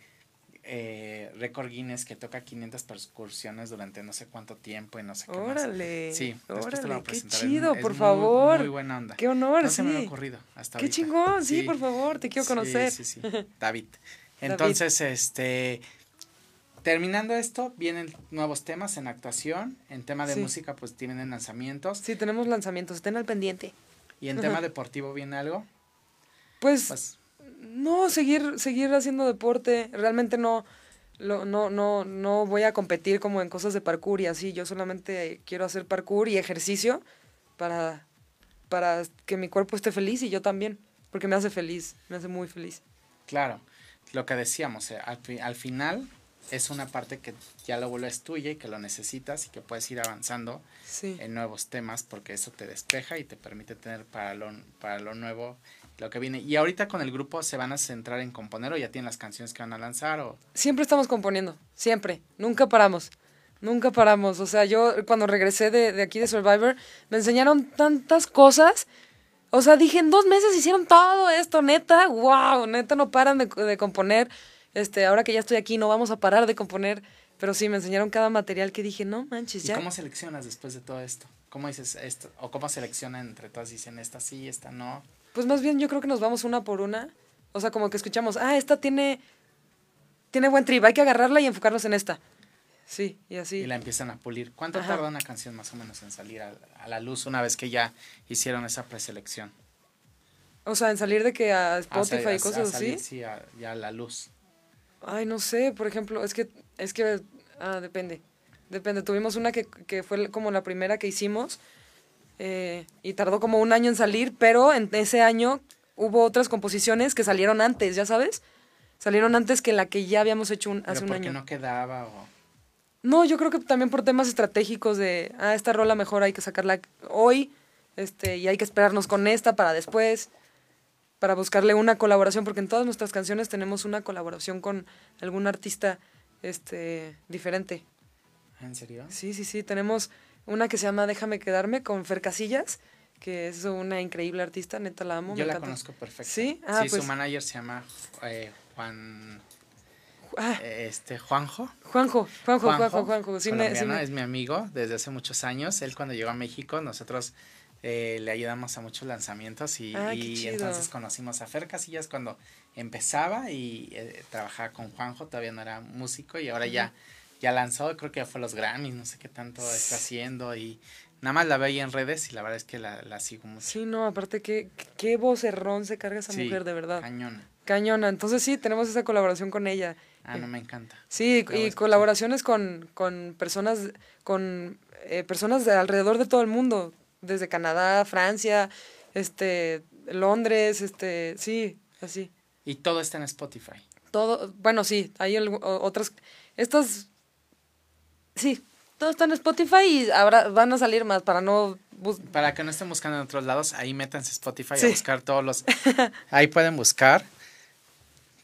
eh, récord Guinness que toca 500 percusiones durante no sé cuánto tiempo y no sé qué órale, Sí, órale, qué chido, por favor. Muy buena onda. Qué honor, no sí. se me ha ocurrido hasta Qué chingón, sí, por favor, te quiero conocer. Sí, sí, sí. David. Entonces, este terminando esto, vienen nuevos temas en actuación, en tema de música pues tienen lanzamientos. Sí, tenemos lanzamientos, estén al pendiente. ¿Y en tema deportivo viene algo? Pues, pues no, seguir, seguir haciendo deporte. Realmente no, lo, no, no, no voy a competir como en cosas de parkour y así. Yo solamente quiero hacer parkour y ejercicio para, para que mi cuerpo esté feliz y yo también. Porque me hace feliz, me hace muy feliz. Claro, lo que decíamos, eh, al, al final es una parte que ya lo vuelves tuya y que lo necesitas y que puedes ir avanzando en nuevos temas porque eso te despeja y te permite tener para lo, para lo nuevo lo que viene. ¿Y ahorita con el grupo se van a centrar en componer o ya tienen las canciones que van a lanzar? O? Siempre estamos componiendo, siempre, nunca paramos. Nunca paramos. O sea, yo cuando regresé de, de aquí de Survivor, me enseñaron tantas cosas. O sea, dije, en dos meses hicieron todo esto, neta, wow, neta no paran de, de componer. Este, ahora que ya estoy aquí, no vamos a parar de componer. Pero sí, me enseñaron cada material que dije, no manches, ya. ¿Y cómo seleccionas después de todo esto? ¿Cómo dices esto? ¿O cómo seleccionan entre todas? Dicen, esta sí, esta no. Pues más bien yo creo que nos vamos una por una. O sea, como que escuchamos, ah, esta tiene, tiene buen trip, hay que agarrarla y enfocarnos en esta. Sí, y así. Y la empiezan a pulir. ¿Cuánto tarda una canción más o menos en salir a, la luz una vez que ya hicieron esa preselección? O sea, en salir de que a Spotify y cosas así. Sí, ya a la luz. Ay, no sé, por ejemplo, es que, es que, ah, depende. Depende. Tuvimos una que, que fue como la primera que hicimos eh, y tardó como un año en salir, pero en ese año hubo otras composiciones que salieron antes, ¿ya sabes? Salieron antes que la que ya habíamos hecho un, hace un año. no quedaba o...? No, yo creo que también por temas estratégicos de, ah, esta rola mejor hay que sacarla hoy, este, y hay que esperarnos con esta para después, para buscarle una colaboración, porque en todas nuestras canciones tenemos una colaboración con algún artista, este, diferente. ¿En serio? Sí, sí, sí, tenemos una que se llama Déjame quedarme con Fer Casillas, que es una increíble artista, neta la amo. Yo la conozco perfecto. Sí, ah, sí su pues manager se llama eh, Juan. Ah. este, Juanjo. Juanjo, Juanjo, Juanjo, Juanjo. Sí, me, es mi amigo desde hace muchos años. Él cuando llegó a México, nosotros eh, le ayudamos a muchos lanzamientos y, ah, y entonces conocimos a Fer Casillas cuando empezaba y eh, trabajaba con Juanjo, todavía no era músico y ahora ya ya lanzó, creo que ya fue los Grammys, no sé qué tanto está haciendo y nada más la veo ahí en redes y la verdad es que la, la sigo mucho. Sí, no, aparte que qué vocerrón se carga esa mujer, de verdad. Cañona. Cañona, entonces sí, tenemos esa colaboración con ella. Ah, no me encanta. Sí, y colaboraciones con, con personas, con eh, personas de alrededor de todo el mundo, desde Canadá, Francia, este, Londres, este, sí, así. Y todo está en Spotify. Todo, bueno, sí, hay otras, estas Sí, todo está en Spotify y ahora van a salir más para no... Para que no estén buscando en otros lados, ahí métanse Spotify a buscar todos los... ahí pueden buscar.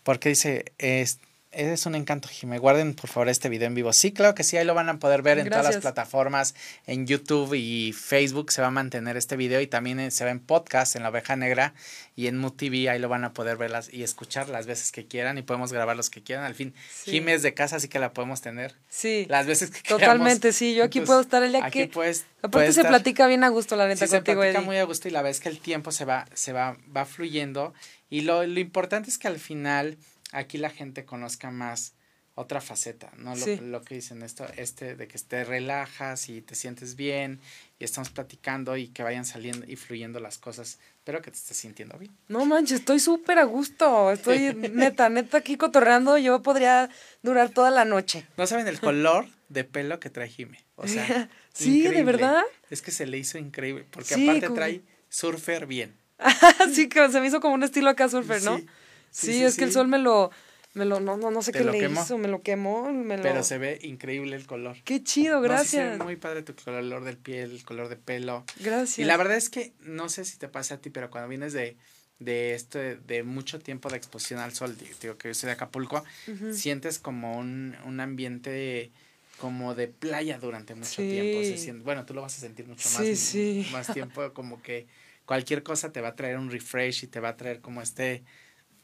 Porque dice, es, Eres un encanto, Jimé. Guarden por favor este video en vivo. Sí, claro que sí, ahí lo van a poder ver en todas las plataformas, en YouTube y Facebook se va a mantener este video y también se va en podcast en La Oveja Negra y en MUTV, ahí lo van a poder ver y escuchar las veces que quieran y podemos grabar los que quieran. Al fin, sí. es de casa, así que la podemos tener. Sí. Las veces que Totalmente, sí. Yo aquí puedo estar el día aquí que... Puedes, aparte se platica bien a gusto, la neta, sí, contigo, se platica muy a gusto y la vez que el tiempo se va, se va, va fluyendo y lo, lo importante es que al final aquí la gente conozca más otra faceta, ¿no? Lo, lo, que dicen esto, este, de que te relajas y te sientes bien y estamos platicando y que vayan saliendo y fluyendo las cosas. Espero que te estés sintiendo bien. No manches, estoy súper a gusto. Estoy neta, neta aquí cotorreando. Yo podría durar toda la noche. No saben el color de pelo que trae Jime. O sea, sí, de verdad. Es que se le hizo increíble. Porque aparte trae surfer bien. sí, que se me hizo como un estilo acá surfer, ¿no? Sí, es que el sol me lo, me lo, no, no, no sé qué le hizo, me lo quemó, me lo... Pero se ve increíble el color. Qué chido, gracias. muy padre tu color de piel, el color de pelo. Gracias. Y la verdad es que, no sé si te pasa a ti, pero cuando vienes de, de esto, de, mucho tiempo de exposición al sol, digo que yo soy de Acapulco, sientes como un, un ambiente como de playa durante mucho tiempo. bueno, tú lo vas a sentir mucho más, más tiempo, como que cualquier cosa te va a traer un refresh y te va a traer como este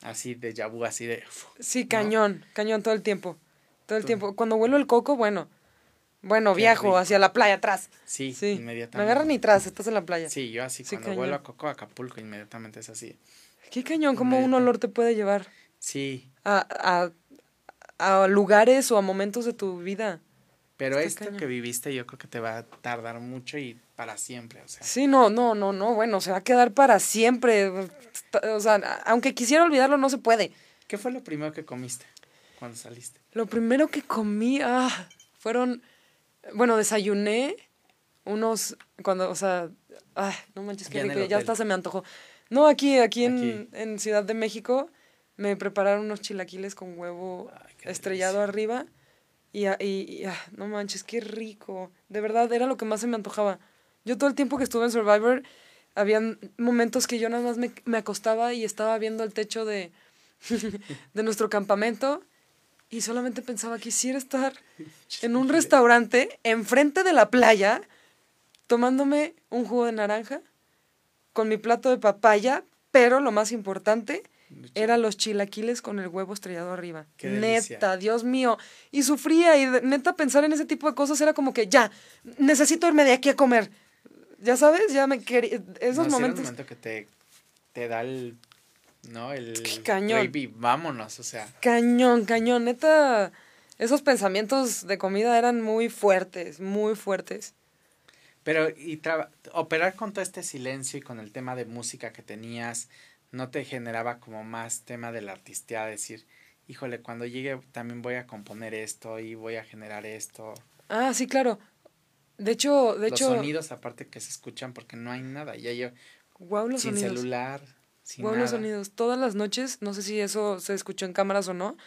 así de yabu, así de... Sí, cañón, cañón todo el tiempo. Todo el tiempo. Cuando vuelo el coco, bueno, bueno, viajo hacia la playa atrás. Sí, sí, inmediatamente. Me agarran ni atrás, estás en la playa. Sí, yo así, cuando vuelo a Coco, a Acapulco, inmediatamente es así. Qué cañón, cómo un olor te puede llevar. Sí. A, a, a lugares o a momentos de tu vida. Pero esto que viviste yo creo que te va a tardar mucho y para siempre, o sea. Sí, no, no, no, no, bueno, se va a quedar para siempre. O sea, aunque quisiera olvidarlo, no se puede. ¿Qué fue lo primero que comiste cuando saliste? Lo primero que comí, ah, fueron, bueno, desayuné unos, cuando, o sea, ay, no manches, que ya hasta se me antojó. No, aquí, aquí, En, en, Ciudad de México me prepararon unos chilaquiles con huevo estrellado arriba y, y, ah, no manches, qué rico. De verdad, era lo que más se me antojaba. Yo todo el tiempo que estuve en Survivor, habían momentos que yo nada más me, me acostaba y estaba viendo el techo de, de nuestro campamento y solamente pensaba, quisiera estar en un restaurante enfrente de la playa tomándome un jugo de naranja con mi plato de papaya, pero lo más importante, era los chilaquiles con el huevo estrellado arriba. neta, Dios mío. Y sufría y neta pensar en ese tipo de cosas era como que ya, necesito irme de aquí a comer. Ya sabes, ya me quería. Esos momentos. el momento que te, te da el. ¿No? El. Cañón. Baby, vámonos, o sea. Cañón, cañón. Neta, esos pensamientos de comida eran muy fuertes, muy fuertes. Pero, y operar con todo este silencio y con el tema de música que tenías, no te generaba como más tema de la artistía, decir, híjole, cuando llegue también voy a componer esto y voy a generar esto. Ah, sí, claro. De hecho, de los hecho. sonidos aparte que se escuchan porque no hay nada. Ya yo. Wow, los sin celular. Sin wow, los sonidos. Todas las noches, no sé si eso se escuchó en cámaras o no,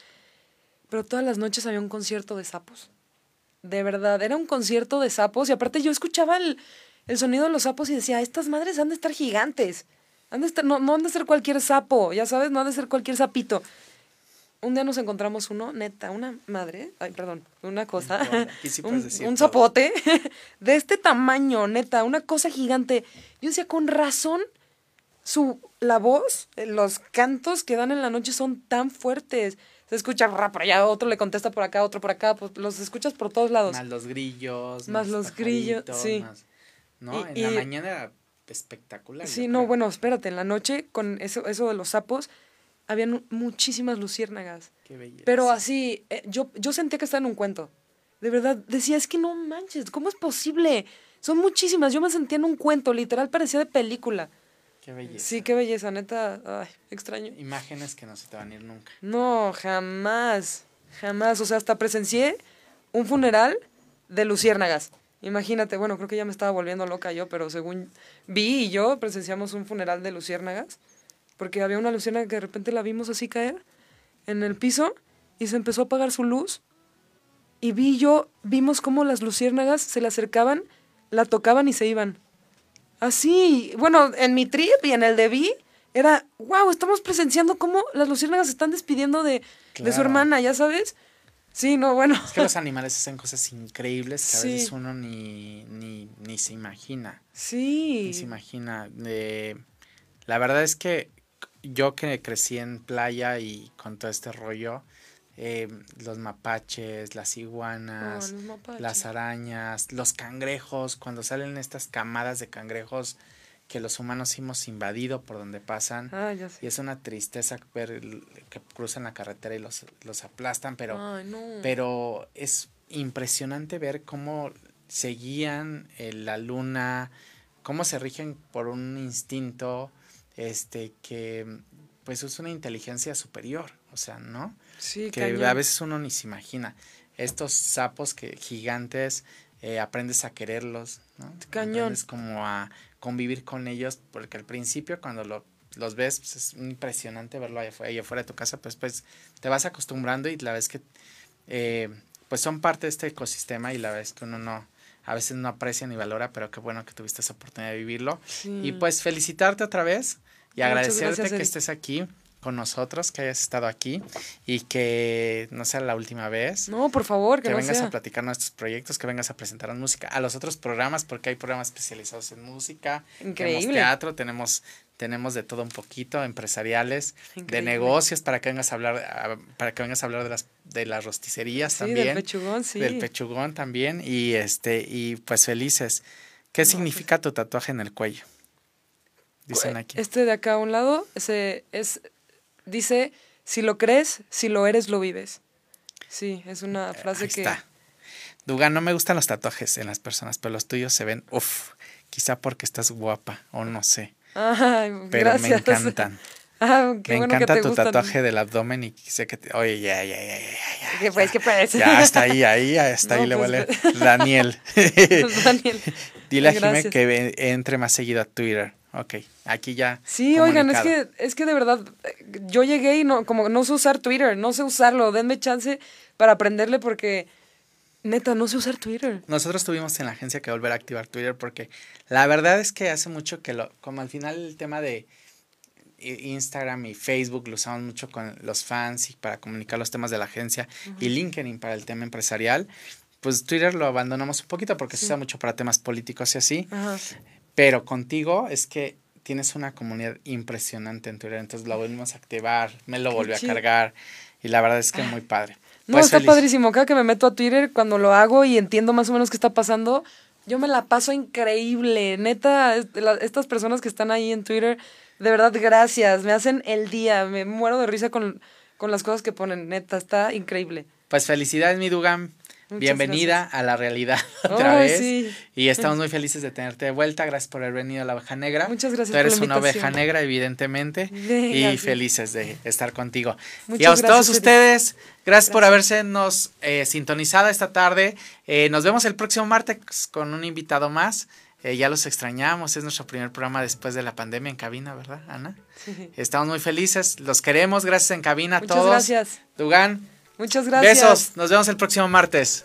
pero todas las noches había un concierto de sapos. De verdad, era un concierto de sapos y aparte yo escuchaba el, el sonido de los sapos y decía, estas madres han de estar gigantes no, no han de ser cualquier sapo, ya sabes, no han de ser cualquier sapito. Un día nos encontramos uno, neta, una madre, ay, perdón, una cosa, un, zapote de este tamaño, neta, una cosa gigante. Yo decía, con razón, su, la voz, los cantos que dan en la noche son tan fuertes. Se escucha por allá, otro le contesta por acá, otro por acá, pues los escuchas por todos lados. Más los grillos. Más, los grillos, sí. ¿no? en la mañana espectacular. Sí, no, bueno, espérate, en la noche con eso, eso de los sapos, habían muchísimas luciérnagas. Qué belleza. Pero así, eh, yo, yo sentía que estaba en un cuento. De verdad, decía, es que no manches, ¿cómo es posible? Son muchísimas, yo me sentía en un cuento, literal parecía de película. Qué belleza. Sí, qué belleza, neta, ay, extraño. Imágenes que no se te van a ir nunca. No, jamás, jamás, o sea, hasta presencié un funeral de luciérnagas. Imagínate, bueno, creo que ya me estaba volviendo loca yo, pero según vi y yo presenciamos un funeral de luciérnagas, porque había una luciérnaga que de repente la vimos así caer en el piso y se empezó a apagar su luz. Y vi yo, vimos cómo las luciérnagas se le acercaban, la tocaban y se iban. Así, bueno, en mi trip y en el de Vi, era, wow, estamos presenciando cómo las luciérnagas se están despidiendo de, de su hermana, ¿ya sabes? Sí, no, bueno. Es que los animales hacen cosas increíbles que a veces uno ni, ni, ni, se imagina. Sí. Ni se imagina. la verdad es que yo que crecí en playa y con todo este rollo, eh, los mapaches, las iguanas, las arañas, los cangrejos, cuando salen estas camadas de cangrejos que los humanos hemos invadido por donde pasan. Ah, y es una tristeza ver que cruzan la carretera y los, los aplastan, pero, pero es impresionante ver cómo seguían eh, la luna, cómo se rigen por un instinto este que pues es una inteligencia superior, o sea, ¿no? Sí, que a veces uno ni se imagina. Estos sapos que gigantes eh, aprendes a quererlos, ¿no? Cañón. Es como a convivir con ellos, porque al principio cuando lo, los ves pues es impresionante verlo allá afuera, de tu casa, pues pues te vas acostumbrando y la vez que eh, pues son parte de este ecosistema y la vez que uno no a veces no aprecia ni valora, pero qué bueno que tuviste esa oportunidad de vivirlo. Y pues felicitarte otra vez y agradecerte que estés aquí con nosotros, que hayas estado aquí y que no sea la última vez. No, por favor, que, que vengas a platicar nuestros proyectos, que vengas a presentar música, a los otros programas, porque hay programas especializados en música, Increíble. tenemos teatro, tenemos tenemos de todo un poquito, empresariales, de negocios, para que vengas a hablar, para que vengas a hablar de las, de las rosticerías sí, también. Del pechugón, sí. Del pechugón también. Y este, y pues felices. ¿Qué significa tu tatuaje en el cuello? Dicen aquí. Este de acá a un lado, ese es dice, si lo crees, si lo eres, lo vives. Sí, es una frase Ahí que... Está. Dugan, no me gustan los tatuajes en las personas, pero los tuyos se ven, uff, quizá porque estás guapa o no sé. Ay, pero gracias. me encantan. Ah, qué me bueno encanta que te tu gustan. tatuaje del abdomen y sé que te, oye, ya, ya, ya, ya, ya. ¿Qué pues, qué pues? Ya, hasta ahí, ahí, hasta No, ahí le pues, vale. Daniel. Daniel. Dile a Gracias. que entre más seguido a Twitter. Ok, aquí ya. Sí, oigan, es que, es que de verdad, yo llegué y no, como no sé usar Twitter, no sé usarlo, denme chance para aprenderle porque, neta, no sé usar Twitter. Nosotros tuvimos en la agencia que volver a activar Twitter porque la verdad es que hace mucho que lo, como al final el tema de Instagram y Facebook lo usamos mucho con los fans y para comunicar los temas de la agencia y LinkedIn para el tema empresarial, pues Twitter lo abandonamos un poquito porque se usa mucho para temas políticos y así, Ajá. Pero contigo es que tienes una comunidad impresionante en Twitter, entonces lo volvimos a activar, me lo volvió a cargar y la verdad es que muy padre. No, Pues está feliz. padrísimo. Cada que me meto a Twitter, cuando lo hago y entiendo más o menos qué está pasando, yo me la paso increíble. Neta, es- la- estas personas que están ahí en Twitter, de verdad, gracias. Me hacen el día. Me muero de risa con, con las cosas que ponen. Neta, está increíble. Pues felicidades, mi Dugan. Muchas Bienvenida a la realidad otra vez. sí. Y estamos muy felices de tenerte de vuelta. Gracias por haber venido a la oveja negra. Muchas gracias Tú eres por la una oveja negra, evidentemente. Venga, y felices de estar contigo. y Muchas a todos gracias, ustedes, gracias, por haberse nos eh, sintonizado esta tarde. Eh, nos vemos el próximo martes con un invitado más. Eh, ya los extrañamos, es nuestro primer programa después de la pandemia en cabina, ¿verdad, Ana? Sí. Estamos muy felices, los queremos, gracias en cabina a Muchas todos. gracias. Dugan, Muchas gracias. besos, nos vemos el próximo martes.